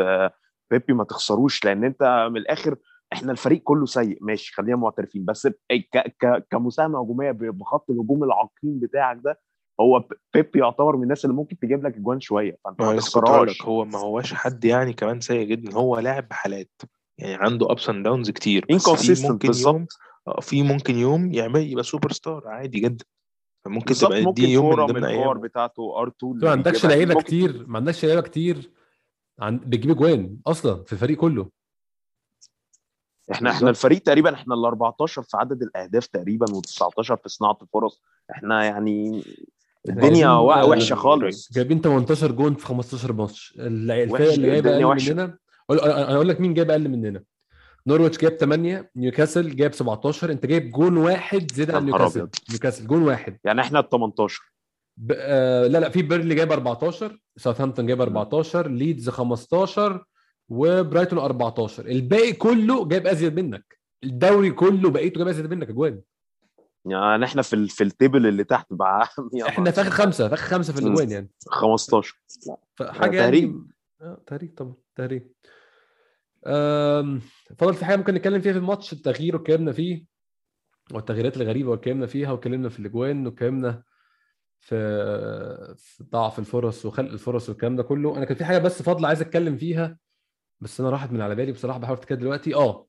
بيبي ما تخسروش لأن أنت من الآخر إحنا الفريق كله سيء. ماشي خلينا معترفين. بس ك... ك... كمساهمة هجومية بخط الهجوم العقيم بتاعك ده هو بيبي يعتبر من الناس اللي ممكن تجيب لك اجوان شوية. فأنت ما تخسرهاش هو ما هوش حد يعني كمان سيء جدا. هو لاعب بحالات يعني عنده ups and downs كتير بس ممكن يوم آه، في ممكن يوم يعمل يبقى سوبر ستار عادي جدا. فممكن تبقى دي يوم من ضمن أيام. بتاعته ار 2 ما عندكش لعيبة كتير ما عندكش لعيبة كتير عن بتجيب اجوان أصلا في الفريق كله. إحنا إحنا الفريق تقريبا إحنا ال 14 في عدد الأهداف تقريبا و19 في صناعة الفرص. إحنا يعني الدنيا وحشة خالص. جايبين 18 جون في 15 ماتش. الفرق اللي جايبة مننا أنا أقول لك مين جايب أقل مننا. نورويتش جايب 8 نيوكاسل جايب 17 أنت جايب جون واحد زيادة عن نيوكاسل. نيوكاسل جون واحد. يعني إحنا ال 18 ب... آه لا لا في بيرنلي جايب 14 ساوثهامبتون جايب 14 ليدز 15 وبرايتون 14 الباقي كله جايب أزيد منك. الدوري كله بقيته جايب أزيد منك اجوان يعني إحنا في في ال table اللي تحت بقى. إحنا في آخر خمسة في آخر خمسة في الاجوان يعني. 15 لا حاجة يعني آه تهريج طبعا تهريج فضل في حاجة ممكن نتكلم فيها في الماتش التغيير واتكلمنا فيه والتغييرات الغريبة واتكلمنا فيها واتكلمنا في الأجوان واتكلمنا في في ضعف الفرص وخلق الفرص والكلام ده كله. أنا كان في حاجة بس فاضلة عايز أتكلم فيها بس أنا راحت من على بالي بصراحة بحاول أفتكر دلوقتي. آه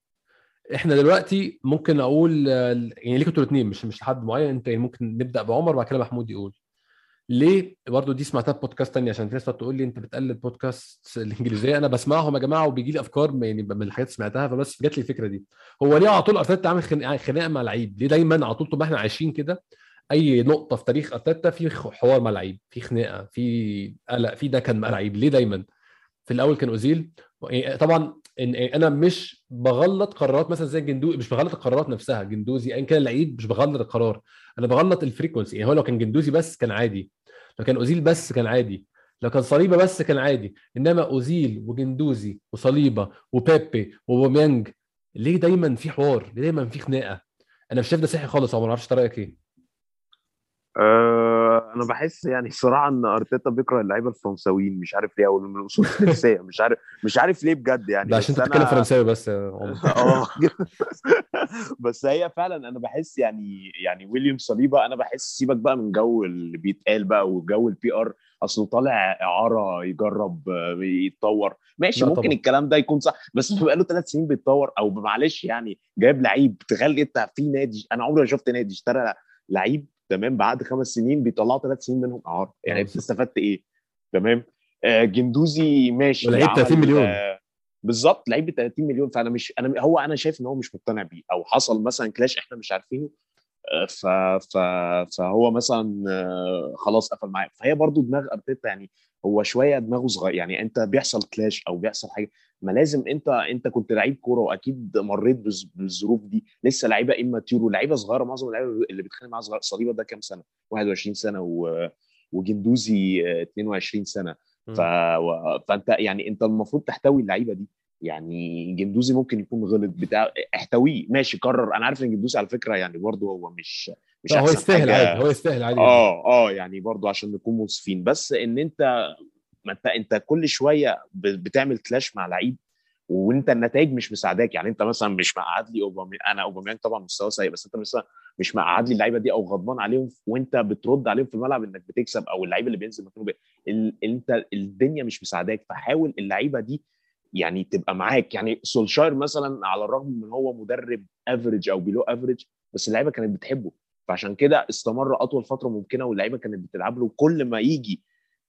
إحنا دلوقتي ممكن أقول يعني ليكوا أنتوا الاثنين مش مش لحد معين أنت يعني ممكن نبدأ بعمر وبعد كده محمود يقول. ليه؟ برضه دي سمعتها في بودكاست تانية عشان في ناس تقعد تقول لي أنت بتقلد بودكاست الإنجليزية. أنا بسمعهم يا جماعة وبيجي لي افكار يعني من الحاجات اللي سمعتها فبس جات لي الفكرة دي. هو ليه على طول أرتيتا عامل خناقه خناقة مع لعيب؟ ليه دايما على طول طول ما إحنا عايشين كده أي نقطة في تاريخ أرتيتا في حوار مع لعيب في خناقة في قلق في ده كان مع لعيب. ليه دايما؟ في الأول كان أوزيل. يعني طبعا أنا مش بغلط قرارات مثلا زي جندوزي مش بغلط القرارات نفسها جندوزي ايا كان اللعيب مش بغلط القرار. أنا بغلط ال frequency يعني هو لو كان جندوزي بس كان عادي. لو كان أوزيل بس كان عادي. لو كان صليبة بس كان عادي. إنما أوزيل وجندوزي وصليبة وبيبي وبوميانج ليه دايما في حوار؟ ليه دايما في خناقة؟ أنا مش شايف ده صحي خالص عمر ما أعرفش رأيك إيه؟ أه أنا بحس يعني الصراحه إن أرتيتا بيكره اللعيبة الفرنساويين مش عارف ليه أو من الاصول الفرنسية مش عارف مش عارف ليه بجد يعني ده عشان بتتكلم أنا- فرنساوي بس آه. بس هي فعلا أنا بحس يعني يعني ويليام صليبا أنا بحس سيبك بقى من جو اللي بيتقال بقى وجو ال PR اصله طالع إعارة يجرب يتطور. ماشي ممكن طبعا. الكلام ده يكون صح بس بقى له ثلاث سنين بيتطور أو معلش يعني جايب لعيب تخيل أنت في نادي أنا عمري ما شفت نادي اشترى لعيب تمام بعد خمس سنين بيطلعوا ثلاث سنين منهم اعاره يعني انت بالظبط. استفدت إيه؟ تمام؟ آه جندوزي ماشي ولعيب عمل، 30 مليون. آه، بالظبط لعيب ب 30 مليون. فأنا مش أنا هو أنا شايف إن هو مش مقتنع بيه أو حصل مثلا كلاش إحنا مش عارفينه آه، ف ف فهو مثلا آه، خلاص قفل معاه فهي برضو دماغ أرتيتا يعني هو شوية دماغه صغير يعني أنت بيحصل كلاش أو بيحصل حاجة ما لازم أنت أنت كنت لعيب كورة وأكيد مريت بالظ- بالظروف دي لسه لعيبة اماتيور ولعيبة صغيرة معظم اللعيبة اللي بيتخانق معاها صغير صليبة ده كام سنة؟ 21 سنة و... وجندوزي آه، 22 سنة. ف... فأنت يعني أنت المفروض تحتوي اللعيبة دي. يعني جندوزي ممكن يكون غلط بتاع احتويه ماشي قرر. أنا عارف إن جندوزي على فكرة يعني برضه هو مش مش لا هو يستاهل. عادي هو يستاهل عادي. آه آه يعني برضه عشان نكون منصفين بس إن أنت ما أنت أنت كل شوية بتعمل clash مع لعيب وأنت النتائج مش مساعداك يعني أنت مثلا مش مقعد لي أوبامي أنا أوباميانج طبعا مستواه سيء بس أنت مثلا مش مقعد لي اللعيبة دي أو غضبان عليهم وأنت بترد عليهم في الملعب إنك بتكسب أو اللعيب اللي بينزل مكانه. ال... أنت الدنيا مش مساعداك فحاول اللعيبة دي يعني تبقى معاك يعني سولشاير مثلا على الرغم من هو مدرب average أو below average بس اللعيبة كانت بتحبه فعشان كده استمر أطول فترة ممكنة واللعيبة كانت بتلعب له كل ما يجي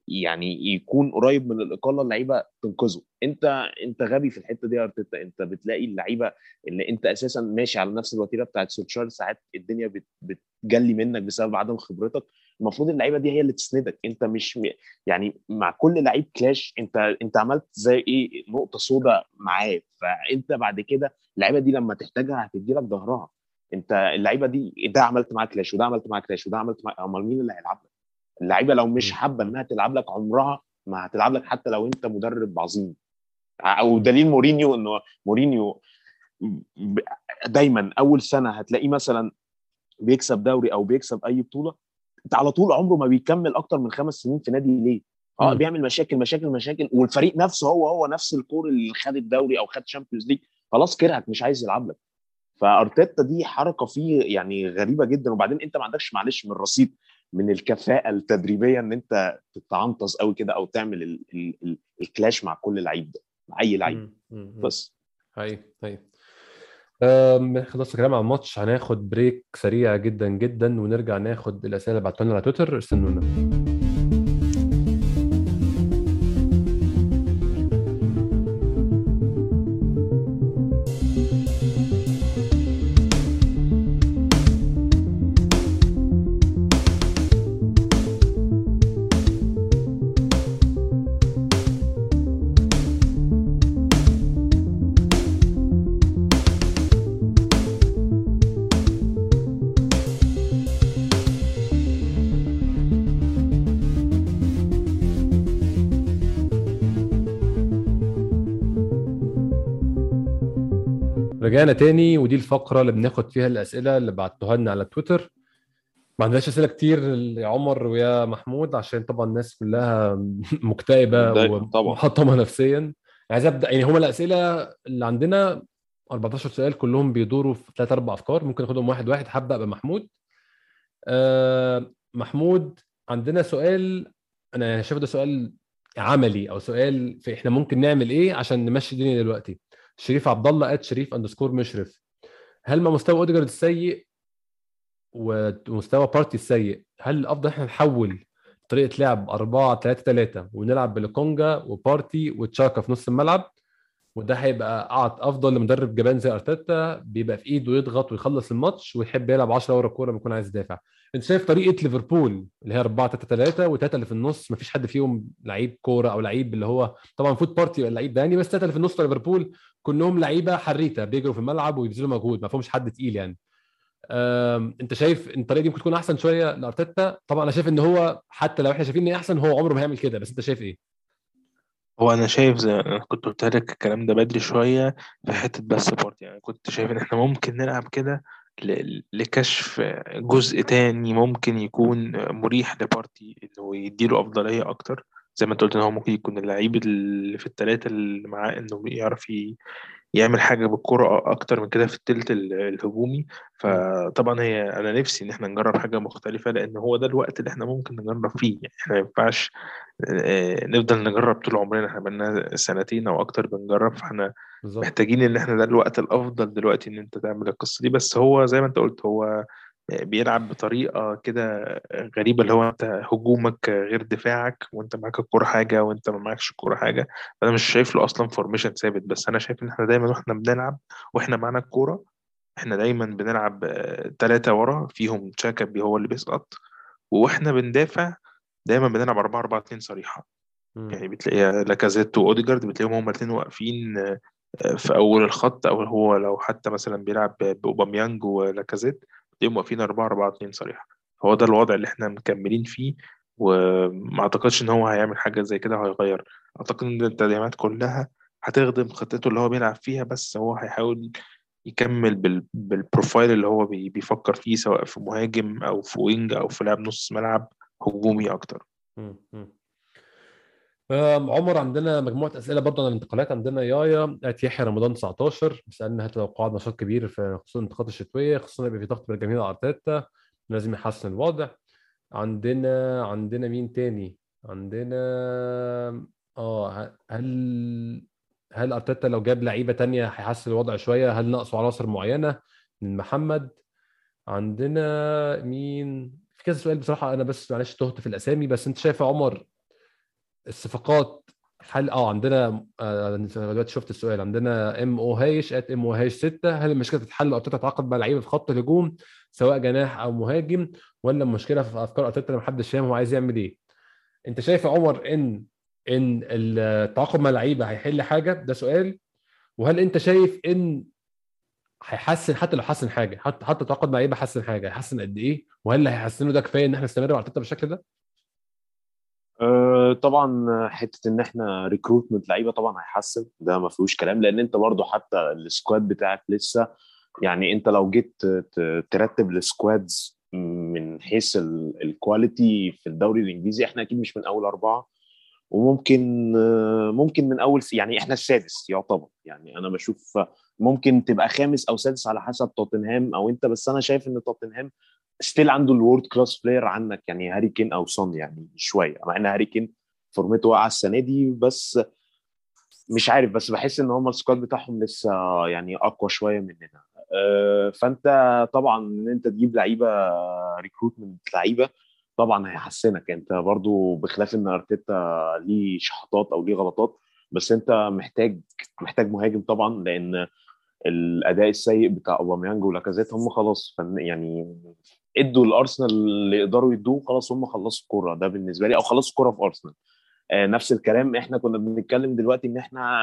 يعني يكون قريب من الإقالة اللعيبة تنقذه. أنت أنت غبي في الحتة دي يا أرتيتا. أنت بتلاقي اللعيبة اللي أنت أساسا ماشي على نفس الوتيرة بتاعت سولشاير ساعات الدنيا بت- بتجلي منك بسبب عدم خبرتك. المفروض اللعيبة دي هي اللي تسندك. أنت مش يعني مع كل لعيب كلاش أنت أنت عملت زي إيه نقطة سوداء معاه. فأنت بعد كده اللعيبة دي لما تحتاجها هتدي لك ظهرها. انت اللعيبه دي ده عملت معاه clash وده عملت معاه clash وده عملت معاه امال مين اللي هيلعب لك؟ اللعيبه لو مش. حابه انها تلعب لك عمرها ما هتلعب لك حتى لو انت مدرب عظيم أو دليل مورينيو انه مورينيو دايما أول سنة هتلاقيه مثلا بيكسب دوري أو بيكسب أي بطولة أنت على طول عمره ما بيكمل أكتر من خمس سنين في نادي ليه؟ آه. بيعمل مشاكل مشاكل مشاكل والفريق نفسه هو هو نفس ال core اللي خد الدوري أو خد Champions League خلاص كرهك مش عايز يلعب لك فأرتيتا دي حركة فيه يعني غريبة جدا. وبعدين أنت ما عندكش معلش من رصيد من الكفاءة التدريبية إن أنت تتعنطز قوي كده أو تعمل ال ال ال الكلاش مع كل لعيب ده مع أي لعيب. بس. هاي هاي أم، خلصت الكلام عن الماتش هناخد بريك سريع جدا جدا ونرجع ناخد الأسئلة اللي بعتوها لنا على تويتر. استنونا. رجعنا تاني ودي الفقرة اللي بناخد فيها الأسئلة اللي بعتوها لنا على تويتر. ما عندناش أسئلة كتير يا عمر ويا محمود عشان طبعا الناس كلها مكتئبة. ومحطمه نفسيا. عايز أبدأ يعني هما الأسئلة اللي عندنا 14 سؤال كلهم بيدوروا في ثلاث أربع أفكار ممكن ناخدهم واحد واحد. هبدأ بمحمود. آه محمود عندنا سؤال أنا شايف ده سؤال عملي أو سؤال في إحنا ممكن نعمل إيه عشان نمشي الدنيا دلوقتي. شريف عبد الله at شريف underscore مشرف. هل مع مستوى أوديجارد السيء ومستوى بارتي السيء؟ هل الأفضل إحنا نحول طريقة لعب 4 3 3 ونلعب بلوكونجا وبارتي وتشاكا في نص الملعب؟ وده هيبقى أفضل لمدرب جبان زي أرتيتا بيبقى في إيده يضغط ويخلص الماتش ويحب يلعب 10 ورا الكوره لما يكون عايز يدافع. انت شايف طريقة ليفربول اللي هي 4 3 3 وثلاثه اللي في النص مفيش حد فيهم لعيب كورة أو لعيب اللي هو طبعا فوت بارتي اللعيب ده يعني بس ثلاثة اللي في النص ليفربول كلهم لعيبة حريفة بيجروا في الملعب ويبذلوا مجهود ما فيهمش حد تقيل يعني. انت شايف إن الطريقة دي ممكن تكون أحسن شوية لأرتيتا؟ طبعا أنا شايف إن هو حتى لو إحنا شايفين إن أحسن هو عمره ما هيعمل كده بس أنت شايف إيه؟ هو أنا شايف زي أنا كنت قلت لك الكلام ده بدري شوية في حتة بس بارتي يعني كنت شايف إن إحنا ممكن نلعب كده لكشف جزء تاني ممكن يكون مريح لبارتي إنه يديله أفضلية أكتر. زي ما أنت قلت إن هو ممكن يكون اللعيب اللي في الثلاثه اللي معاه إنه يعرف يعمل حاجة بالكرة أكتر من كده في التلت ال- الهجومي. فطبعا هي أنا نفسي إن إحنا نجرب حاجة مختلفة لأن هو ده الوقت اللي إحنا ممكن نجرب فيه. يعني إحنا ما ينفعش نفضل نجرب طول عمرنا. إحنا بقالنا سنتين أو أكتر بنجرب فإحنا محتاجين إن إحنا ده الوقت الأفضل دلوقتي إن أنت تعمل القصة دي. بس هو زي ما أنت قلت هو بيلعب بطريقة كده غريبة اللي هو أنت هجومك غير دفاعك وأنت معاك الكورة حاجة وأنت ما معكش الكورة حاجة فانا مش شايف له أصلا formation ثابت بس أنا شايف إن إحنا دايما وإحنا بنلعب وإحنا معانا الكورة إحنا دايما بنلعب ثلاثة ورا فيهم تشاكا هو اللي بيسقط وإحنا بندافع دايما بنلعب 4 4 2 صريحة مم. يعني بتلاقي لاكازيت وأوديجارد بتلاقيهم هما الاثنين واقفين آه، في أول الخط أو هو لو حتى مثلا بيلعب بأوباميانج ولاكازيت بتلاقيهم واقفين 4 4 2 صريحة. فهو ده الوضع اللي إحنا مكملين فيه وما أعتقدش إن هو هيعمل حاجة زي كده وهيغير أعتقد إن التدعيمات كلها هتخدم خطته اللي هو بيلعب فيها بس هو هيحاول يكمل بال... بال profile اللي هو بي... بيفكر فيه سواء في مهاجم أو في wing أو في لاعب نص ملعب هجومي أكتر. عمر عندنا مجموعة أسئلة برضه عن الانتقالات عندنا. يايا at يحيى رمضان 19 بيسألنا هل توقعات نشاط كبير في خصوصا الانتقالات الشتوية خصوصا يبقى في ضغط من الجماهير على أرتيتا لازم يحسن الوضع. عندنا عندنا مين تاني؟ عندنا آه هل هل أرتيتا لو جاب لعيبة تانية هيحسن الوضع شوية؟ هل ناقصه عناصر معينة؟ من محمد. عندنا مين؟ في كذا سؤال بصراحة أنا بس معلش تهت في الأسامي بس أنت شايف يا عمر الصفقات حل آه عندنا آه، دلوقتي شفت السؤال. عندنا ام أو هايش ات ام أو هايش 6 هل المشكلة تتحل أو تتعاقد مع لعيبة في خط الهجوم سواء جناح أو مهاجم ولا المشكلة في أفكار أرتيتا محدش فاهم هو عايز يعمل إيه؟ أنت شايف يا عمر إن إن التعاقد مع لعيبة هيحل حاجة؟ ده سؤال. وهل أنت شايف إن هيحسن حتى لو حسن حاجة حتى حتى التعاقد مع لعيبة حسن حاجة هيحسن قد إيه؟ وهل هيحسنه ده كفاية إن إحنا نستمر مع أرتيتا بالشكل ده؟ أه طبعا حتة إن إحنا recruitment لعيبة طبعا هيحسن ده ما فيهوش كلام لأن أنت برضو حتى ال squad بتاعك لسه يعني أنت لو جيت ترتب ال squads من حيث ال- ال quality في الدوري الإنجليزي إحنا أكيد مش من أول أربعة وممكن آه، ممكن من أول يعني إحنا السادس يعتبر يعني أنا بشوف ممكن تبقى خامس أو سادس على حسب توتنهام أو أنت بس أنا شايف إن توتنهام still عنده ال world class player عنك يعني هاري كين أو سون يعني شوية مع إن هاري كين فورمته واقعه السنة دي بس مش عارف بس بحس إن هم ال squad بتاعهم لسه يعني أقوى شوية مننا. آه، فأنت طبعا إن أنت تجيب لعيبة recruitment لعيبة طبعا هيحسنك. أنت برضو بخلاف إن أرتيتا ليه شحطات أو ليه غلطات بس أنت محتاج محتاج مهاجم طبعا لأن الأداء السيء بتاع اوباميانج ولاكازيت هم خلاص يعني ادوا الارسنال اللي يقدروا يدوه خلاص هم خلصوا الكوره. ده بالنسبة لي أو خلصوا الكوره في أرسنال. آه، نفس الكلام إحنا كنا بنتكلم دلوقتي إن إحنا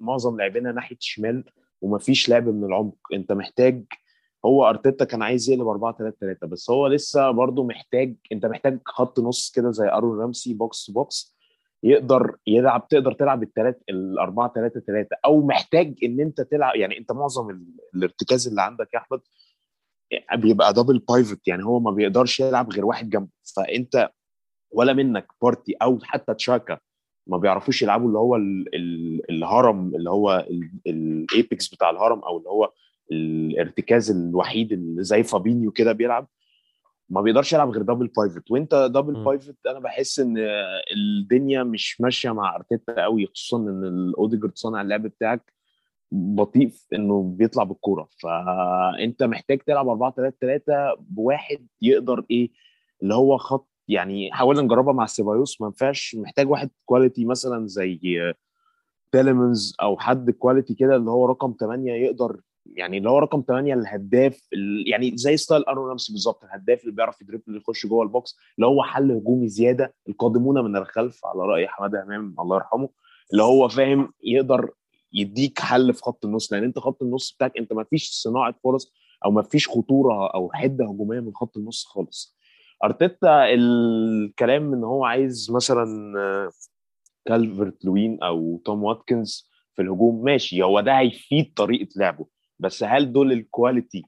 معظم لاعبينا ناحية الشمال ومفيش لعب من العمق. أنت محتاج هو أرتيتا كان عايز يقلب 4 3 3 بس هو لسه برضه محتاج أنت محتاج خط نص كده زي أرون رامسي box box يقدر يلعب تقدر تلعب الثلاث ال 4 3 3 أو محتاج إن أنت تلعب يعني أنت معظم ال- الارتكاز اللي عندك يا أحمد بيبقى double pivot يعني هو ما بيقدرش يلعب غير واحد جنبه. فأنت ولا منك بارتي أو حتى تشاكا ما بيعرفوش يلعبوا اللي هو ال ال الهرم اللي هو ال apex بتاع الهرم أو اللي هو الارتكاز الوحيد اللي زي فابينيو كده بيلعب. ما بيقدرش يلعب غير double pivot وأنت double. pivot أنا بحس إن الدنيا مش ماشية مع أرتيتا قوي خصوصا إن الاوديجارد صانع اللعب بتاعك. بطيء في إنه بيطلع بالكورة. فأنت محتاج تلعب 4 3 3 بواحد يقدر إيه اللي هو خط يعني حاولنا نجربها مع سيبايوس. ما ينفعش محتاج واحد quality مثلا زي تيليمانز أو حد quality كده اللي هو رقم 8 يقدر يعني اللي هو رقم 8 الهداف ال- يعني زي style أرون رامسي بالظبط. الهداف اللي بيعرف ي dribble اللي يخش جوه ال box اللي هو حل هجومي زيادة القادمون من الخلف على رأي حمادة إمام الله يرحمه اللي هو فاهم يقدر يديك حل في خط النص لأن أنت خط النص بتاعك أنت ما فيش صناعة فرص أو ما فيش خطورة أو حدة هجومية من خط النص خالص. أرتيتا الكلام إن هو عايز مثلا آه، كالفرت لوين أو توم واتكنز في الهجوم ماشي هو ده هيفيد طريقة لعبه. بس هل دول ال quality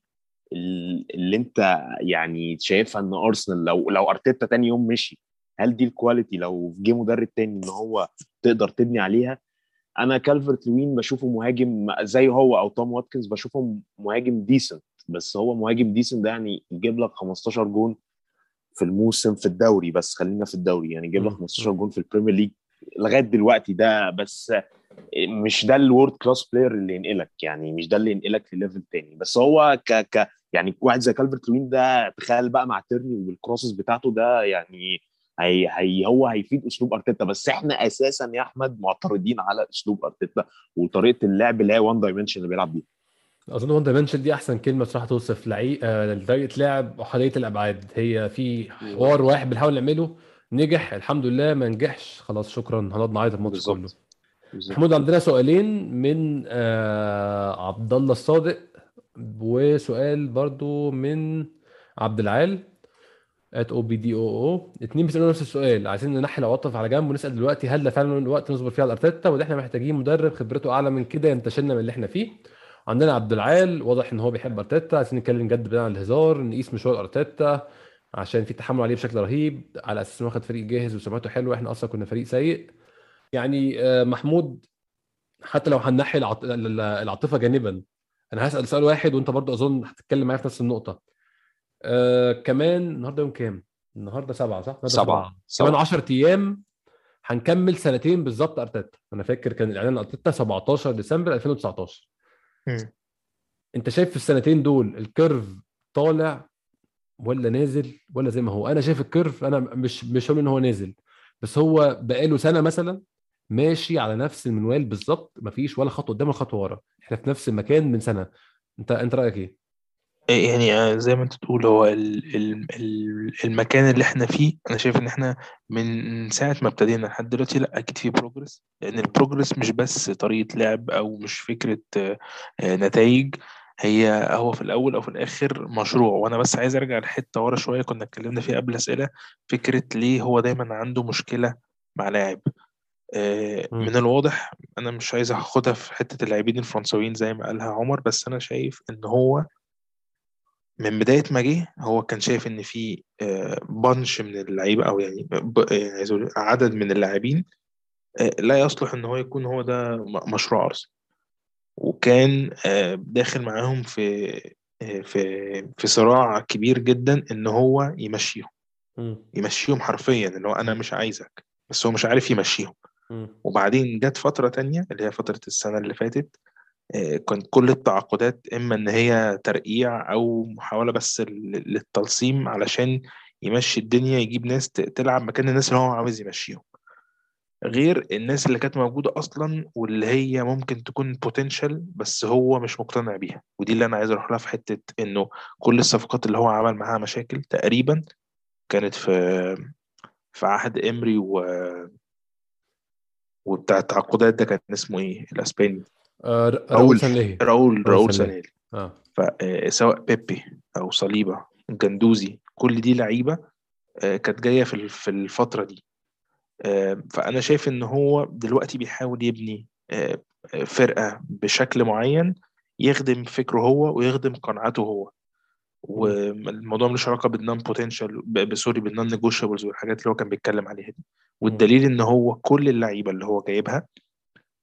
ال- اللي أنت يعني شايفها إن أرسنال لو لو أرتيتا تاني يوم مشي هل دي ال quality لو جه مدرب تاني إن هو تقدر تبني عليها؟ أنا كالفرت لوين بشوفه مهاجم زي هو أو توم واتكنز بشوفه مهاجم decent بس هو مهاجم decent ده يعني يجيب لك 15 جون في الموسم في الدوري بس خلينا في الدوري يعني يجيب لك مم. 15 جون في البريمير ليج لغاية دلوقتي ده بس مش ده ال world class player اللي ينقلك يعني مش ده اللي ينقلك لل level تاني بس هو ك ك يعني واحد زي كالفرت لوين ده تخيل بقى مع تيرني وال crosses بتاعته ده يعني هي هي هو هيفيد أسلوب أرتيتا بس إحنا أساسا يا أحمد معترضين على أسلوب أرتيتا وطريقة اللعب اللي هي one dimension اللي بيلعب بيها. أظن one dimension دي أحسن كلمة صراحة توصف لعيب آه، طريقه لعب احاديه الأبعاد. هي في حوار واحد بنحاول نعمله نجح الحمد لله ما نجحش خلاص شكرا هنقعد نعيط الماتش كله. محمود عندنا سؤالين من آه عبد الله الصادق وسؤال برضو من عبد العال. ات أو بي دي أو أو اتنين بيسالوا نفس السؤال عايزين ننحي العواطف على جنب ونسأل دلوقتي هل ده فعلا الوقت نصبر فيه على الأرتيتا ولا إحنا محتاجين مدرب خبرته أعلى من كده ينتشلنا من اللي إحنا فيه. عندنا عبد العال واضح إن هو بيحب أرتيتا عايزين نتكلم جد بدون الهزار نقيس مشوار أرتيتا عشان في تحمل عليه بشكل رهيب على أساس انه واخد فريق جاهز وسمعته حلوة إحنا أصلا كنا فريق سيء. يعني آه، محمود حتى لو هننحي العاطفة جانبا أنا هسأل سؤال واحد وأنت برضو أظن هتتكلم معايا في نفس النقطة. آه كمان النهارده يوم كام؟ النهارده سبعة صح؟ النهارده سبعة. كمان سبعة. 10 أيام هنكمل سنتين بالظبط أرتيتا أنا فاكر كان الاعلان أرتيتا 17 ديسمبر 2019 مم. أنت شايف في السنتين دول ال curve طالع ولا نازل ولا زي ما هو أنا شايف ال curve أنا مش مش هقول إن هو نازل بس هو بقاله سنة مثلا ماشي على نفس المنوال بالظبط مفيش ولا خطوة قدام ولا خطوة ورا إحنا في نفس المكان من سنة أنت أنت رأيك إيه يعني آه، زي ما انت تقول هو ال ال ال المكان اللي إحنا فيه أنا شايف ان إحنا من ساعة ما ابتدينا لحد دلوقتي لا أكيد في progress لأن ال progress مش بس طريقة لعب أو مش فكرة نتائج هي هو في الأول أو في الآخر مشروع وأنا بس عايز أرجع لحتة ورا شوية كنا اتكلمنا فيها قبل أسئلة فكرة ليه هو دايما عنده مشكلة مع لاعب آه،. من الواضح أنا مش عايز أخدها في حتة اللاعبين الفرنسويين زي ما قالها عمر بس أنا شايف إن هو من بداية ما جه هو كان شايف إن في بانش من اللعيبة أو يعني يعني عايز أقول عدد من اللاعبين آه، لا يصلح إن هو يكون هو ده مشروع أرسنال وكان آه، داخل معاهم في آه، في في صراع كبير جدا إن هو يمشيهم. يمشيهم حرفيا اللي هو أنا مش عايزك بس هو مش عارف يمشيهم. وبعدين جت فترة تانية اللي هي فترة السنة اللي فاتت آه، كانت كل التعاقدات إما إن هي ترقيع أو محاولة بس لل- للتلصيم علشان يمشي الدنيا يجيب ناس تلعب مكان الناس اللي هو عاوز يمشيهم. غير الناس اللي كانت موجودة أصلا واللي هي ممكن تكون بوتنشال بس هو مش مقتنع بيها. ودي اللي أنا عايز أروح لها في حتة إنه كل الصفقات اللي هو عمل معاها مشاكل تقريبا كانت في في عهد إمري و وبتاع التعاقدات ده كان اسمه الأسباني. آه ر- راؤول. راؤول سانليه راؤول راؤول سانيه. سانيل آه. فسواء بيبي أو صليبة جندوزي كل دي لعيبة آه، كانت جاية في في الفترة دي. آه، فأنا شايف إن هو دلوقتي بيحاول يبني آه، آه، فرقة بشكل معين يخدم فكره هو ويخدم قناعاته هو. والموضوع ملوش علاقة بال non potential sorry بال non negotiables والحاجات اللي هو كان بيتكلم عليها دي. والدليل إن هو كل اللعيبة اللي هو جايبها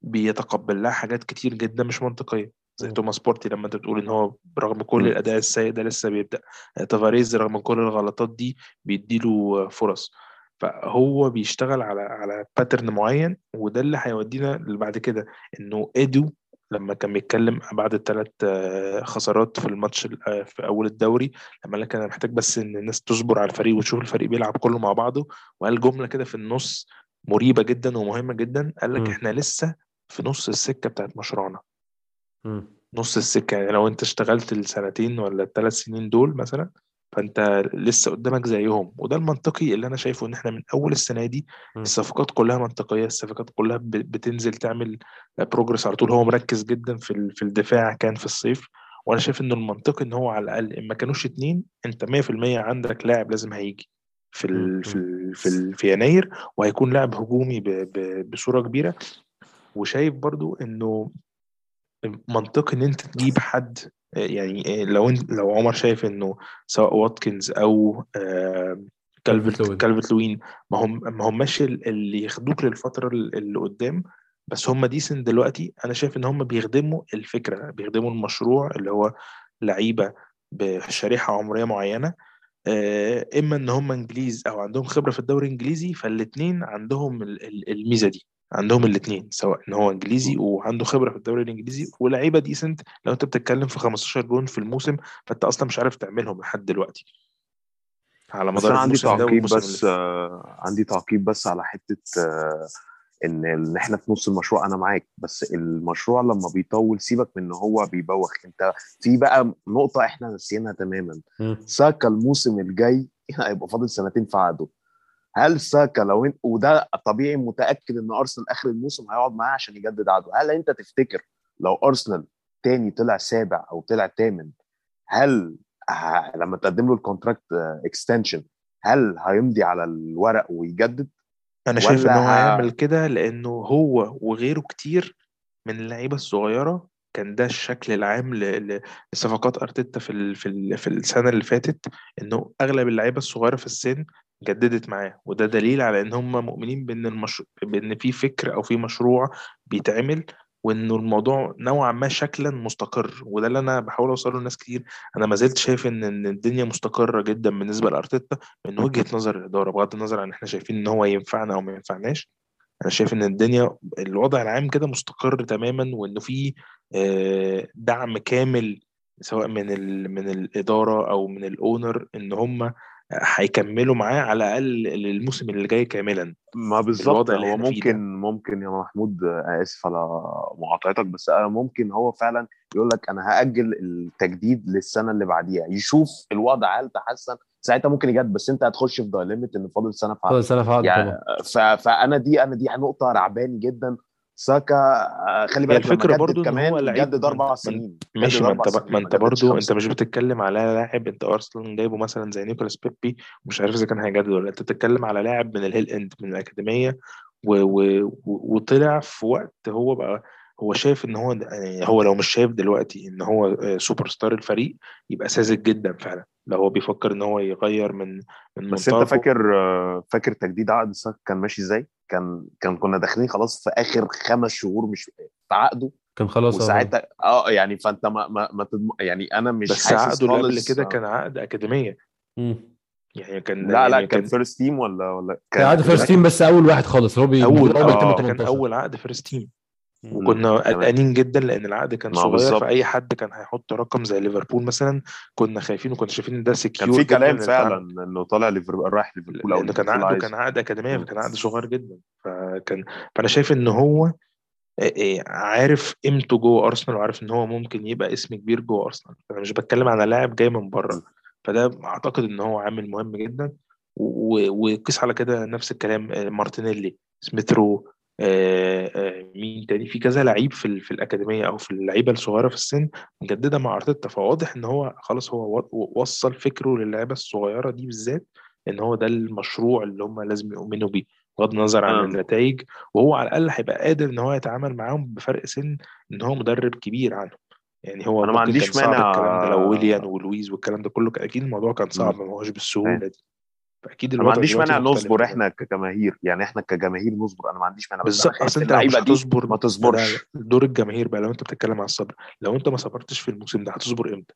بيتقبل لها حاجات كتير جدا مش منطقية زي. توماس بارتي لما انت بتقول إن هو برغم كل. الأداء السيء ده لسه بيبدأ تافاريز رغم كل الغلطات دي بيديله فرص فهو بيشتغل على على pattern معين وده اللي هيودينا بعد كده إنه إيدو لما كان بيتكلم بعد الثلاث خسارات في الماتش ال- آه، في أول الدوري لما قال لك أنا محتاج بس إن الناس تصبر على الفريق وتشوف الفريق بيلعب كله مع بعضه وقال جملة كده في النص مريبة جدا ومهمة جدا قال لك. إحنا لسه في نص السكة بتاعت مشروعنا. نص السكة يعني لو انت اشتغلت السنتين ولا الثلاث سنين دول مثلا فانت لسه قدامك زيهم. وده المنطقي اللي أنا شايفه إن إحنا من أول السنة دي مم. الصفقات كلها منطقية الصفقات كلها بتنزل تعمل بروجرس على طول. هو مركز جدا في في الدفاع كان في الصيف. وأنا شايف ان المنطقي إن هو على الأقل إن ما كانوش اتنين أنت 100% عندك لاعب لازم هيجي في مم. ال في ال في, ال في يناير. وهيكون لاعب هجومي ب- ب- بصورة كبيرة. وشايف برضو إنه منطقي إن أنت تجيب حد يعني لو أنت لو عمر شايف إنه سواء واتكنز أو كالفرت كالفرت لوين. ما هم ما هماش ال- اللي ياخدوك للفترة ال- اللي قدام بس هم ديسن دلوقتي أنا شايف إن هم بيخدموا الفكرة بيخدموا المشروع اللي هو لعيبة بشريحة عمرية معينة آه، إما إن هم إنجليز أو عندهم خبرة في الدوري الإنجليزي فالاثنين عندهم ال- ال- الميزة دي عندهم الاثنين سواء إن هو إنجليزي وعنده خبرة في الدوري الإنجليزي ولاعيبه decent لو أنت بتتكلم في 15 جون في الموسم فأنت أصلا مش عارف تعملهم لحد دلوقتي. على بس مدار أنا عندي الموسم ده تعقيب بس. آه عندي تعقيب بس على حتة آه إن إن إحنا في نص المشروع أنا معاك بس المشروع لما بيطول سيبك من إن هو بيبوخ. أنت في بقى نقطة إحنا نسيناها تماما. ساكا الموسم الجاي هيبقى فاضل سنتين في عقده. هل ساكا لو انت وده طبيعي متأكد إن أرسنال آخر الموسم هيقعد معاه عشان يجدد عقده. هل أنت تفتكر لو أرسنال تاني طلع سابع أو طلع ثامن هل ه... لما تقدم له ال contract extension هل هيمضي على الورق ويجدد؟ أنا شايف إن ولا هو ه- هيعمل كده لأنه هو وغيره كتير من اللعيبة الصغيرة كان ده الشكل العام لصفقات أرتيتا في في السنة اللي فاتت إنه أغلب اللعيبة الصغيرة في السن جددت معاه. وده دليل على إن هم مؤمنين بإن المش... بإن في فكر أو في مشروع بيتعمل وانه الموضوع نوعا ما شكلا مستقر. وده اللي أنا بحاول أوصله لناس كتير. أنا ما زلت شايف ان إن الدنيا مستقرة جدا بالنسبة لأرتيتا من وجهة نظر الإدارة بغض النظر عن إحنا شايفين إن هو ينفعنا أو ما ينفعناش. أنا شايف إن الدنيا الوضع العام كده مستقر تماما وإنه في دعم كامل سواء من ال... من الإدارة أو من الأونر إن هم هيكملوا معاه على الأقل الموسم اللي جاي كاملا. ما بالظبط هو ممكن ده. ممكن يا محمود آسف على مقاطعتك بس أنا ممكن هو فعلا يقول لك أنا هأجل التجديد للسنة اللي بعديها. يشوف الوضع هل تحسن. ساعتها ممكن يجدد بس أنت هتخش في دايليمت إن فاضل سنة في. فاضل سنة في عقد يعني ف... فأنا دي أنا دي نقطة رعباني جدا. ساكا آه، خلي بالك الفكرة برضو إن كمان جدد أربع سنين ماشي ما أنت ما أنت برضو أنت مش. بتتكلم على لاعب أنت أرسنال جايبه مثلا زي نيكولاس بيبي ومش عارف إذا كان هيجدد ولا لأ. أنت بتتكلم على لاعب من الهيل إند من الأكاديمية و... و... وطلع في وقت هو بقى هو شايف إن هو يعني هو لو مش شايف دلوقتي إن هو آه، سوبر ستار الفريق يبقى ساذج جدا فعلا لو هو بيفكر إن هو يغير من من بس أنت فاكر آه، فاكر تجديد عقد ساكا كان ماشي إزاي؟ كان كان كنا داخلين خلاص في آخر خمس شهور مش في عقده كان خلاص آه. وساعتها آه يعني فأنت ما ما, ما تضم... يعني أنا مش بس حاسس عقده اللي قبل كده كان عقد أكاديمية مم. يعني كان لا لا يعني كان first team ولا ولا كان عقد فيرست تيم بس أول واحد خالص هو بي أول هو بيتم آه، كان 18 أول عقد first team وكنا. قلقانين جدا لأن العقد كان صغير بالظبط. فأي حد كان هيحط رقم زي ليفربول مثلا كنا خايفين وكنا شايفين إن ده كان secure في جدا كلام. فعلا إنه طالع ليفربول رايح ليفربول أو كان عقده عايز كان عقد أكاديمية. فكان عقد صغير جدا فكان فأنا شايف إن هو عارف قيمته جوه أرسنال وعارف إن هو ممكن يبقى اسم كبير جوه أرسنال أنا مش بتكلم على لاعب جاي من بره فده أعتقد إن هو عامل مهم جدا وقيس على كده نفس الكلام مارتينيلي سميثرو مين تاني؟ في كذا لعيب في في الأكاديمية أو في اللعيبة الصغيرة في السن مجددة مع أرتيتا فواضح إن هو خلاص هو وصل فكره للعيبة الصغيرة دي بالذات إن هو ده المشروع اللي هم لازم يؤمنوا بيه بغض النظر عن آه. النتائج وهو على الأقل هيبقى قادر إن هو يتعامل معاهم بفرق سن إن هو مدرب كبير عنهم. يعني هو أنا ما عنديش مانع- الكلام ده لو ويليان ولويز والكلام ده كله أكيد الموضوع كان صعب ما هوش بالسهولة دي. فاكيد أنا ما عنديش مانع نصبر. إحنا كجماهير يعني إحنا كجماهير نصبر أنا ما عنديش مانع بالظبط أصل أنت مش اللعيبة دي هتصبر ما تصبرش دور الجماهير بقى لو أنت بتتكلم على الصبر لو أنت ما صبرتش في الموسم ده هتصبر إمتى؟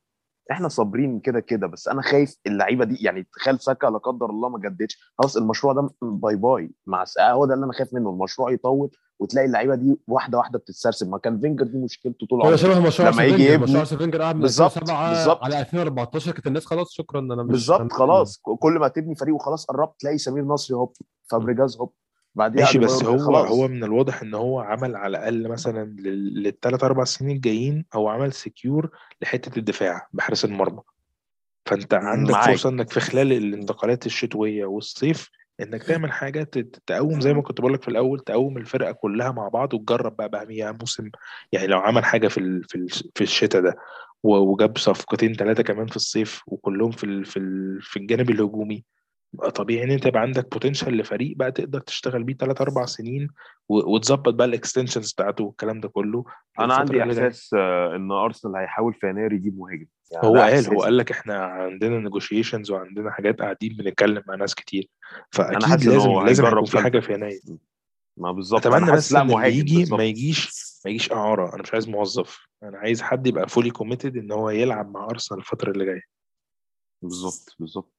إحنا صابرين كده كده بس أنا خايف اللعيبة دي يعني تخيل ساكا لا قدر الله ما جددش خلاص المشروع ده bye bye مع هو ده اللي أنا خايف منه المشروع يطول وتلاقي اللعيبة دي واحدة واحدة بتتسرسب. ما كان فينجر دي مشكلته طول هو عمره. شبه مشروع لما يجي فينجر يبني- مشروع فينجر قعد من بالظبط، 2007 بالظبط. على 2014 كانت الناس خلاص شكرا أنا مش بالظبط خلاص. كل ما تبني فريق وخلاص قربت تلاقي سمير نصري هوب فابريجاز هوب. بعديها ماشي بس هو خلاص. هو من الواضح إن هو عمل على الأقل مثلا للثلاث أربع سنين الجايين هو عمل secure لحتة الدفاع بحارس المرمى. فأنت عندك معاك. فرصة إنك في خلال الانتقالات الشتوية والصيف إنك تعمل حاجة تقوم زي ما كنت بقول لك في الأول تقوم الفرقة كلها مع بعض وتجرب بقى بقى موسم يعني لو عمل حاجة في ال- في ال- في الشتاء ده وجاب صفقتين ثلاثة كمان في الصيف وكلهم في ال- في ال- في الجانب الهجومي طبيعي إن أنت يبقى عندك potential لفريق بقى تقدر تشتغل بيه ثلاث أربع سنين وتظبط بقى ال extensions بتاعته والكلام ده كله أنا عندي. إحساس آه، إن أرسنال هيحاول في يناير يجيب مهاجم يعني هو قال. هو قال لك إحنا عندنا negotiations وعندنا حاجات قاعدين بنتكلم مع ناس كتير. أنا فأكيد حاسس إن لازم هو لازم يكون في. حاجة في يناير ما بالظبط. أنا أتمنى بس لا مهاجم يجي. ما يجيش ما يجيش إعارة. أنا مش عايز موظف. أنا عايز حد يبقى fully committed إن هو يلعب مع أرسنال الفترة اللي جاية. بالظبط بالظبط.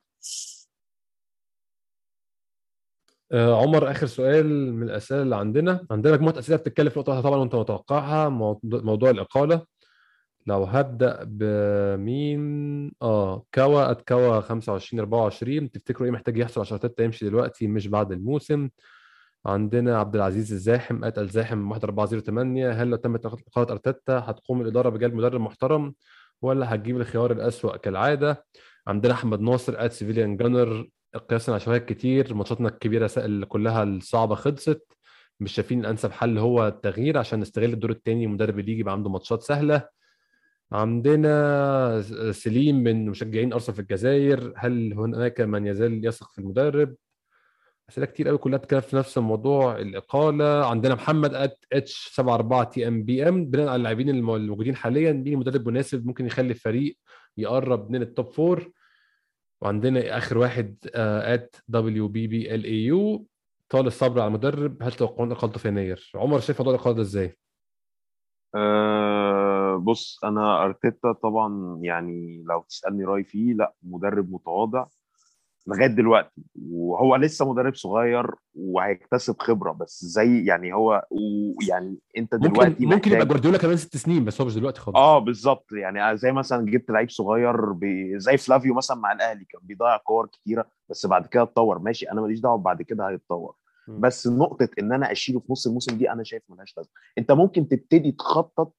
آه، عمر آخر سؤال من الأسئلة اللي عندنا. عندنا مجموعة أسئلة بتتكلم في نقطة طبعا وأنت متوقعها موضوع الإقالة. لو هبدأ بمين؟ آه كوا ات كوا 25 24 تفتكروا إيه محتاج يحصل عشان ارتيتا يمشي دلوقتي؟ مش بعد الموسم. عندنا عبد العزيز الزاحم ات الزاحم 1408 هل لو تمت اقاله ارتيتا هتقوم الإدارة بجلب مدرب محترم ولا هتجيب الخيار الأسوأ كالعادة؟ عندنا أحمد ناصر ات سيفيليان جانر قياسا على شوية كتير ماتشاتنا الكبيرة كلها الصعبة خلصت. مش شايفين الأنسب حل هو التغيير عشان نستغل الدور الثاني المدرب اللي يجي يبقى عنده ماتشات سهلة. عندنا سليم من مشجعين أرسنال في الجزائر. هل هناك من يزال يثق في المدرب؟ أسئلة كتير قوي كلها بتتكلم في نفس الموضوع. الإقالة عندنا محمد ات اتش 74 تي ام بي ام بناء على اللاعبين الم- الموجودين حاليا مين مدرب مناسب ممكن يخلي الفريق يقرب من ال top four وعندنا آخر واحد ات دبليو بي بي ال اي يو طال الصبر على المدرب. هل توقعون إقالته في يناير؟ عمر شايف موضوع الإقالة ده إزاي؟ أه بص أنا أرتيتا طبعا يعني لو تسألني رأيي فيه لأ مدرب متواضع لغاية دلوقتي. وهو لسه مدرب صغير وهيكتسب خبرة بس زي يعني هو ويعني أنت ممكن دلوقتي ممكن يبقى محتاج جوارديولا كمان ست سنين بس هو مش دلوقتي خالص. آه بالظبط. يعني زي مثلا جبت لعيب صغير بي... زي فلافيو مثلا مع الأهلي كان بيضيع كور كتيرة بس بعد كده اتطور. ماشي أنا ماليش دعوة بعد كده هيتطور. بس نقطة إن أنا أشيله في نص الموسم دي أنا شايف ملهاش لازمة. أنت ممكن تبتدي تخطط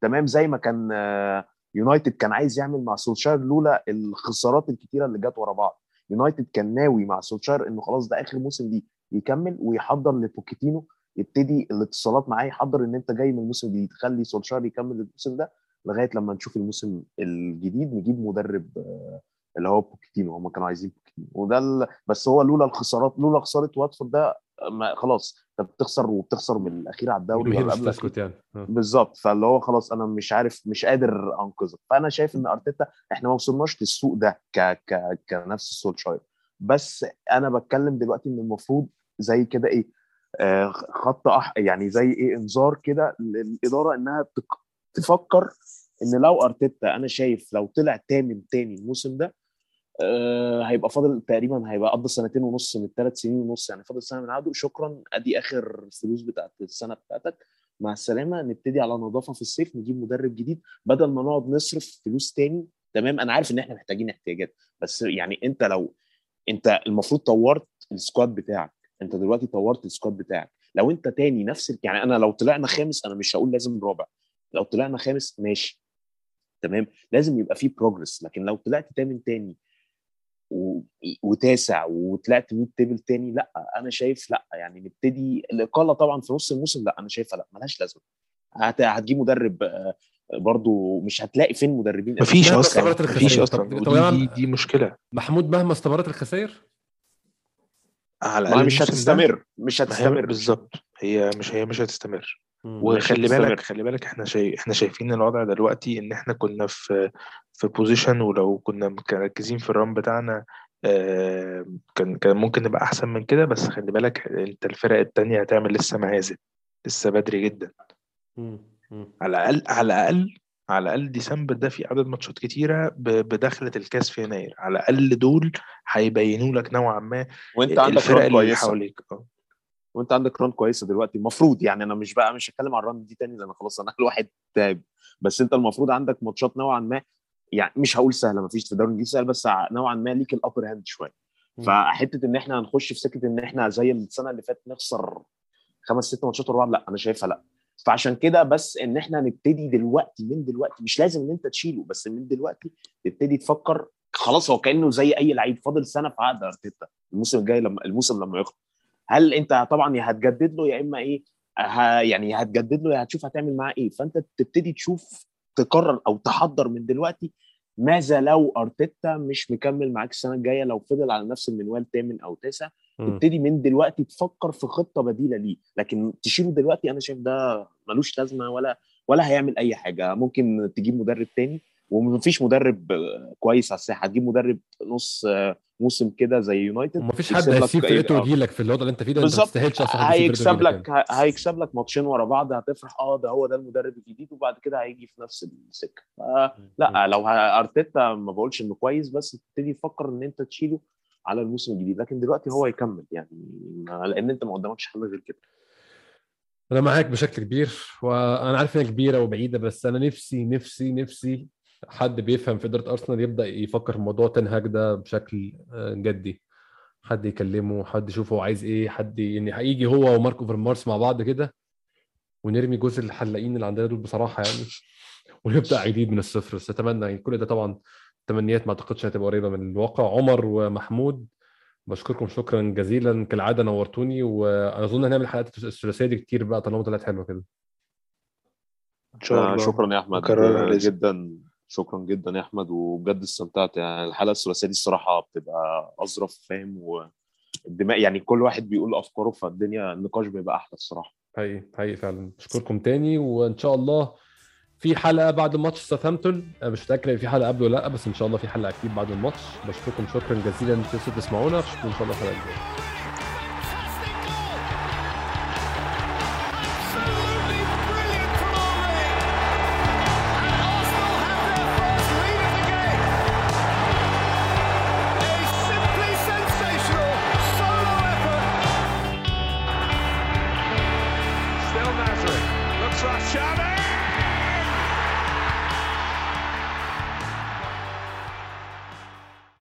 تمام زي ما كان آه، يونايتد كان عايز يعمل مع سولشاير لولا الخسارات الكتيرة اللي جت ورا بعض. يونايتد كان ناوي مع سولشاير إنه خلاص ده آخر موسم ليه يكمل ويحضر لبوكيتينو يبتدي الاتصالات معاه يحضر إن أنت جاي من الموسم الجديد خلي سولشاير يكمل الموسم ده لغاية لما نشوف الموسم الجديد نجيب مدرب آه، اللي هو بوكيتينو هم كانوا عايزين بوكيتينو. وده ال... بس هو لولا الخسارات لولا خسارة واتفورد ده ما خلاص انت بتخسر وبتخسر من الأخير على الدوري تسكت يعني. آه. بالظبط فاللي هو خلاص أنا مش عارف مش قادر أنقذك. فأنا شايف إن أرتيتا إحنا ما وصلناش للسوق ده ك ك كنفس سولشاير بس أنا بتكلم دلوقتي إن المفروض زي كده إيه آه خط أح يعني زي إيه إنذار كده للإدارة إنها تك تفكر إن لو أرتيتا أنا شايف لو طلع تامن تاني الموسم ده آه هيبقى فاضل تقريبا هيبقى قضى سنتين ونص من الثلاث سنين ونص يعني فاضل سنة من عقده شكرا. أدي آخر الفلوس بتاعت السنة بتاعتك. مع السلامة. نبتدي على نظافة في الصيف. نجيب مدرب جديد. بدل ما نقعد نصرف فلوس تاني. تمام. أنا عارف إن إحنا محتاجين احتياجات. بس يعني أنت لو أنت المفروض طورت ال squad بتاعك. أنت دلوقتي طورت ال squad بتاعك. لو أنت تاني نفس يعني أنا لو طلعنا خامس أنا مش هقول لازم رابع. لو طلعنا خامس ماشي. تمام. لازم يبقى فيه progress لكن لو طلعت تامن تاني و... وتاسع وطلعت mid table تاني لأ أنا شايف لأ يعني نبتدي الإقالة طبعا في نص الموسم لأ أنا شايفها لأ ملهاش لازمة. هت... هتجيب مدرب آه، برضو مش هتلاقي فين مدربين. مفيش أصلا مفيش الخسائر. أصلا. طب- دي, دي مشكلة. محمود مهما استمرت الخسائر على الأقل مش هتستمر مش هتستمر بالظبط هي مش هي مش هتستمر. وخلي. بالك خلي بالك إحنا شايف إحنا شايفين الوضع دلوقتي إن إحنا كنا في في بوزيشن ولو كنا مركزين في الران بتاعنا آه، كان كان ممكن نبقى أحسن من كده بس خلي بالك أنت الفرق التانية هتعمل لسه مهازل لسه بدري جدا مم. مم. على الأقل على الأقل على الأقل ديسمبر ده في عدد ماتشات كتيرة بدخلة الكاس في يناير. على الأقل دول هيبينوا لك نوعا ما وأنت عندك الفرق اللي حواليك. آه. وأنت عندك run كويسة دلوقتي. المفروض يعني أنا مش بقى مش هتكلم عن ال run دي تاني لأن خلاص أنا الواحد تعب. بس أنت المفروض عندك ماتشات نوعا ما يعني مش هقول سهلة ما فيش في الدوري الإنجليزي سهل بس نوعا ما ليك ال upper hand شوية. فحتة إن إحنا هنخش في سكة إن إحنا زي السنة اللي فاتت نخسر خمس ست ماتشات ورا بعض لأ أنا شايفها لأ. فعشان كده بس ان إحنا نبتدي دلوقتي من دلوقتي مش لازم ان انت تشيله بس من دلوقتي تبتدي تفكر خلاص هو كأنه زي أي لعيب فاضل سنة في عقد أرتيتا الموسم الجاي لما الموسم لما يخلص هل أنت طبعا يا هتجدد له يا إما إيه ه... يعني هتجدد له يا هتشوف هتعمل معاه إيه فأنت تبتدي تشوف تقرر أو تحضر من دلوقتي ماذا لو أرتيتا مش مكمل معاك السنة الجاية لو فضل على نفس المنوال ثامن أو تاسع. تبتدي من دلوقتي تفكر في خطة بديلة ليه. لكن تشيله دلوقتي أنا شايف ده ملوش لازمة ولا ولا هيعمل أي حاجة. ممكن تجيب مدرب تاني ومفيش مدرب كويس على الساحة. هتجيب مدرب نص آه، موسم كده زي يونايتد ومفيش حد هيسيب فرقته. ويجي لك في الوضع اللي أنت فيه ده أنت ما بالظبط. تستاهلش أصلا هيكسب لك هيكسب لك ماتشين ورا بعض هتفرح آه ده هو ده المدرب الجديد وبعد كده هيجي في نفس السكة. لا لو أرتيتا ما بقولش إنه كويس بس تبتدي تفكر إن أنت تشيله على الموسم الجديد لكن دلوقتي هو يكمل يعني لأن أنت ما قدامكش حل غير كده. أنا معاك بشكل كبير وأنا عارف إنها كبيرة وبعيدة بس أنا نفسي نفسي نفسي حد بيفهم في إدارة أرسنال يبدأ يفكر في موضوع تنهاج ده بشكل آه، جدي. حد يكلمه حد يشوف هو عايز إيه حد يعني هيجي هو وماركو فيرمارس مع بعض كده ونرمي جزء الحلاقين اللي عندنا دول بصراحة يعني ونبدأ جديد من الصفر. بس أتمنى يعني كل ده طبعا تمنيات ما أعتقدش هتبقى قريبة من الواقع. عمر ومحمود بشكركم شكرا جزيلا كالعادة نورتوني وأنا أظن هنعمل حلقات الثلاثية دي كتير بقى طالما طلعت حلوة كده. إن شاء آه، الله شكرا يا أحمد. آه،. جدا. شكرا جدا يا أحمد وبجد استمتعت. يعني الحلقة الثلاثية دي الصراحة بتبقى أظرف فاهم؟ والدماء يعني كل واحد بيقول أفكاره فالدنيا النقاش بيبقى أحلى الصراحة. حقيقي حقيقي فعلا. بشكركم تاني وإن شاء الله في حلقة بعد ماتش ساوثهامبتون أنا مش متأكد في حلقة قبل ولا لأ بس إن شاء الله في حلقة أكيد بعد الماتش. بشكركم شكرا جزيلا إن أنتوا تسمعونا أشوفكم إن شاء الله الحلقة الجايه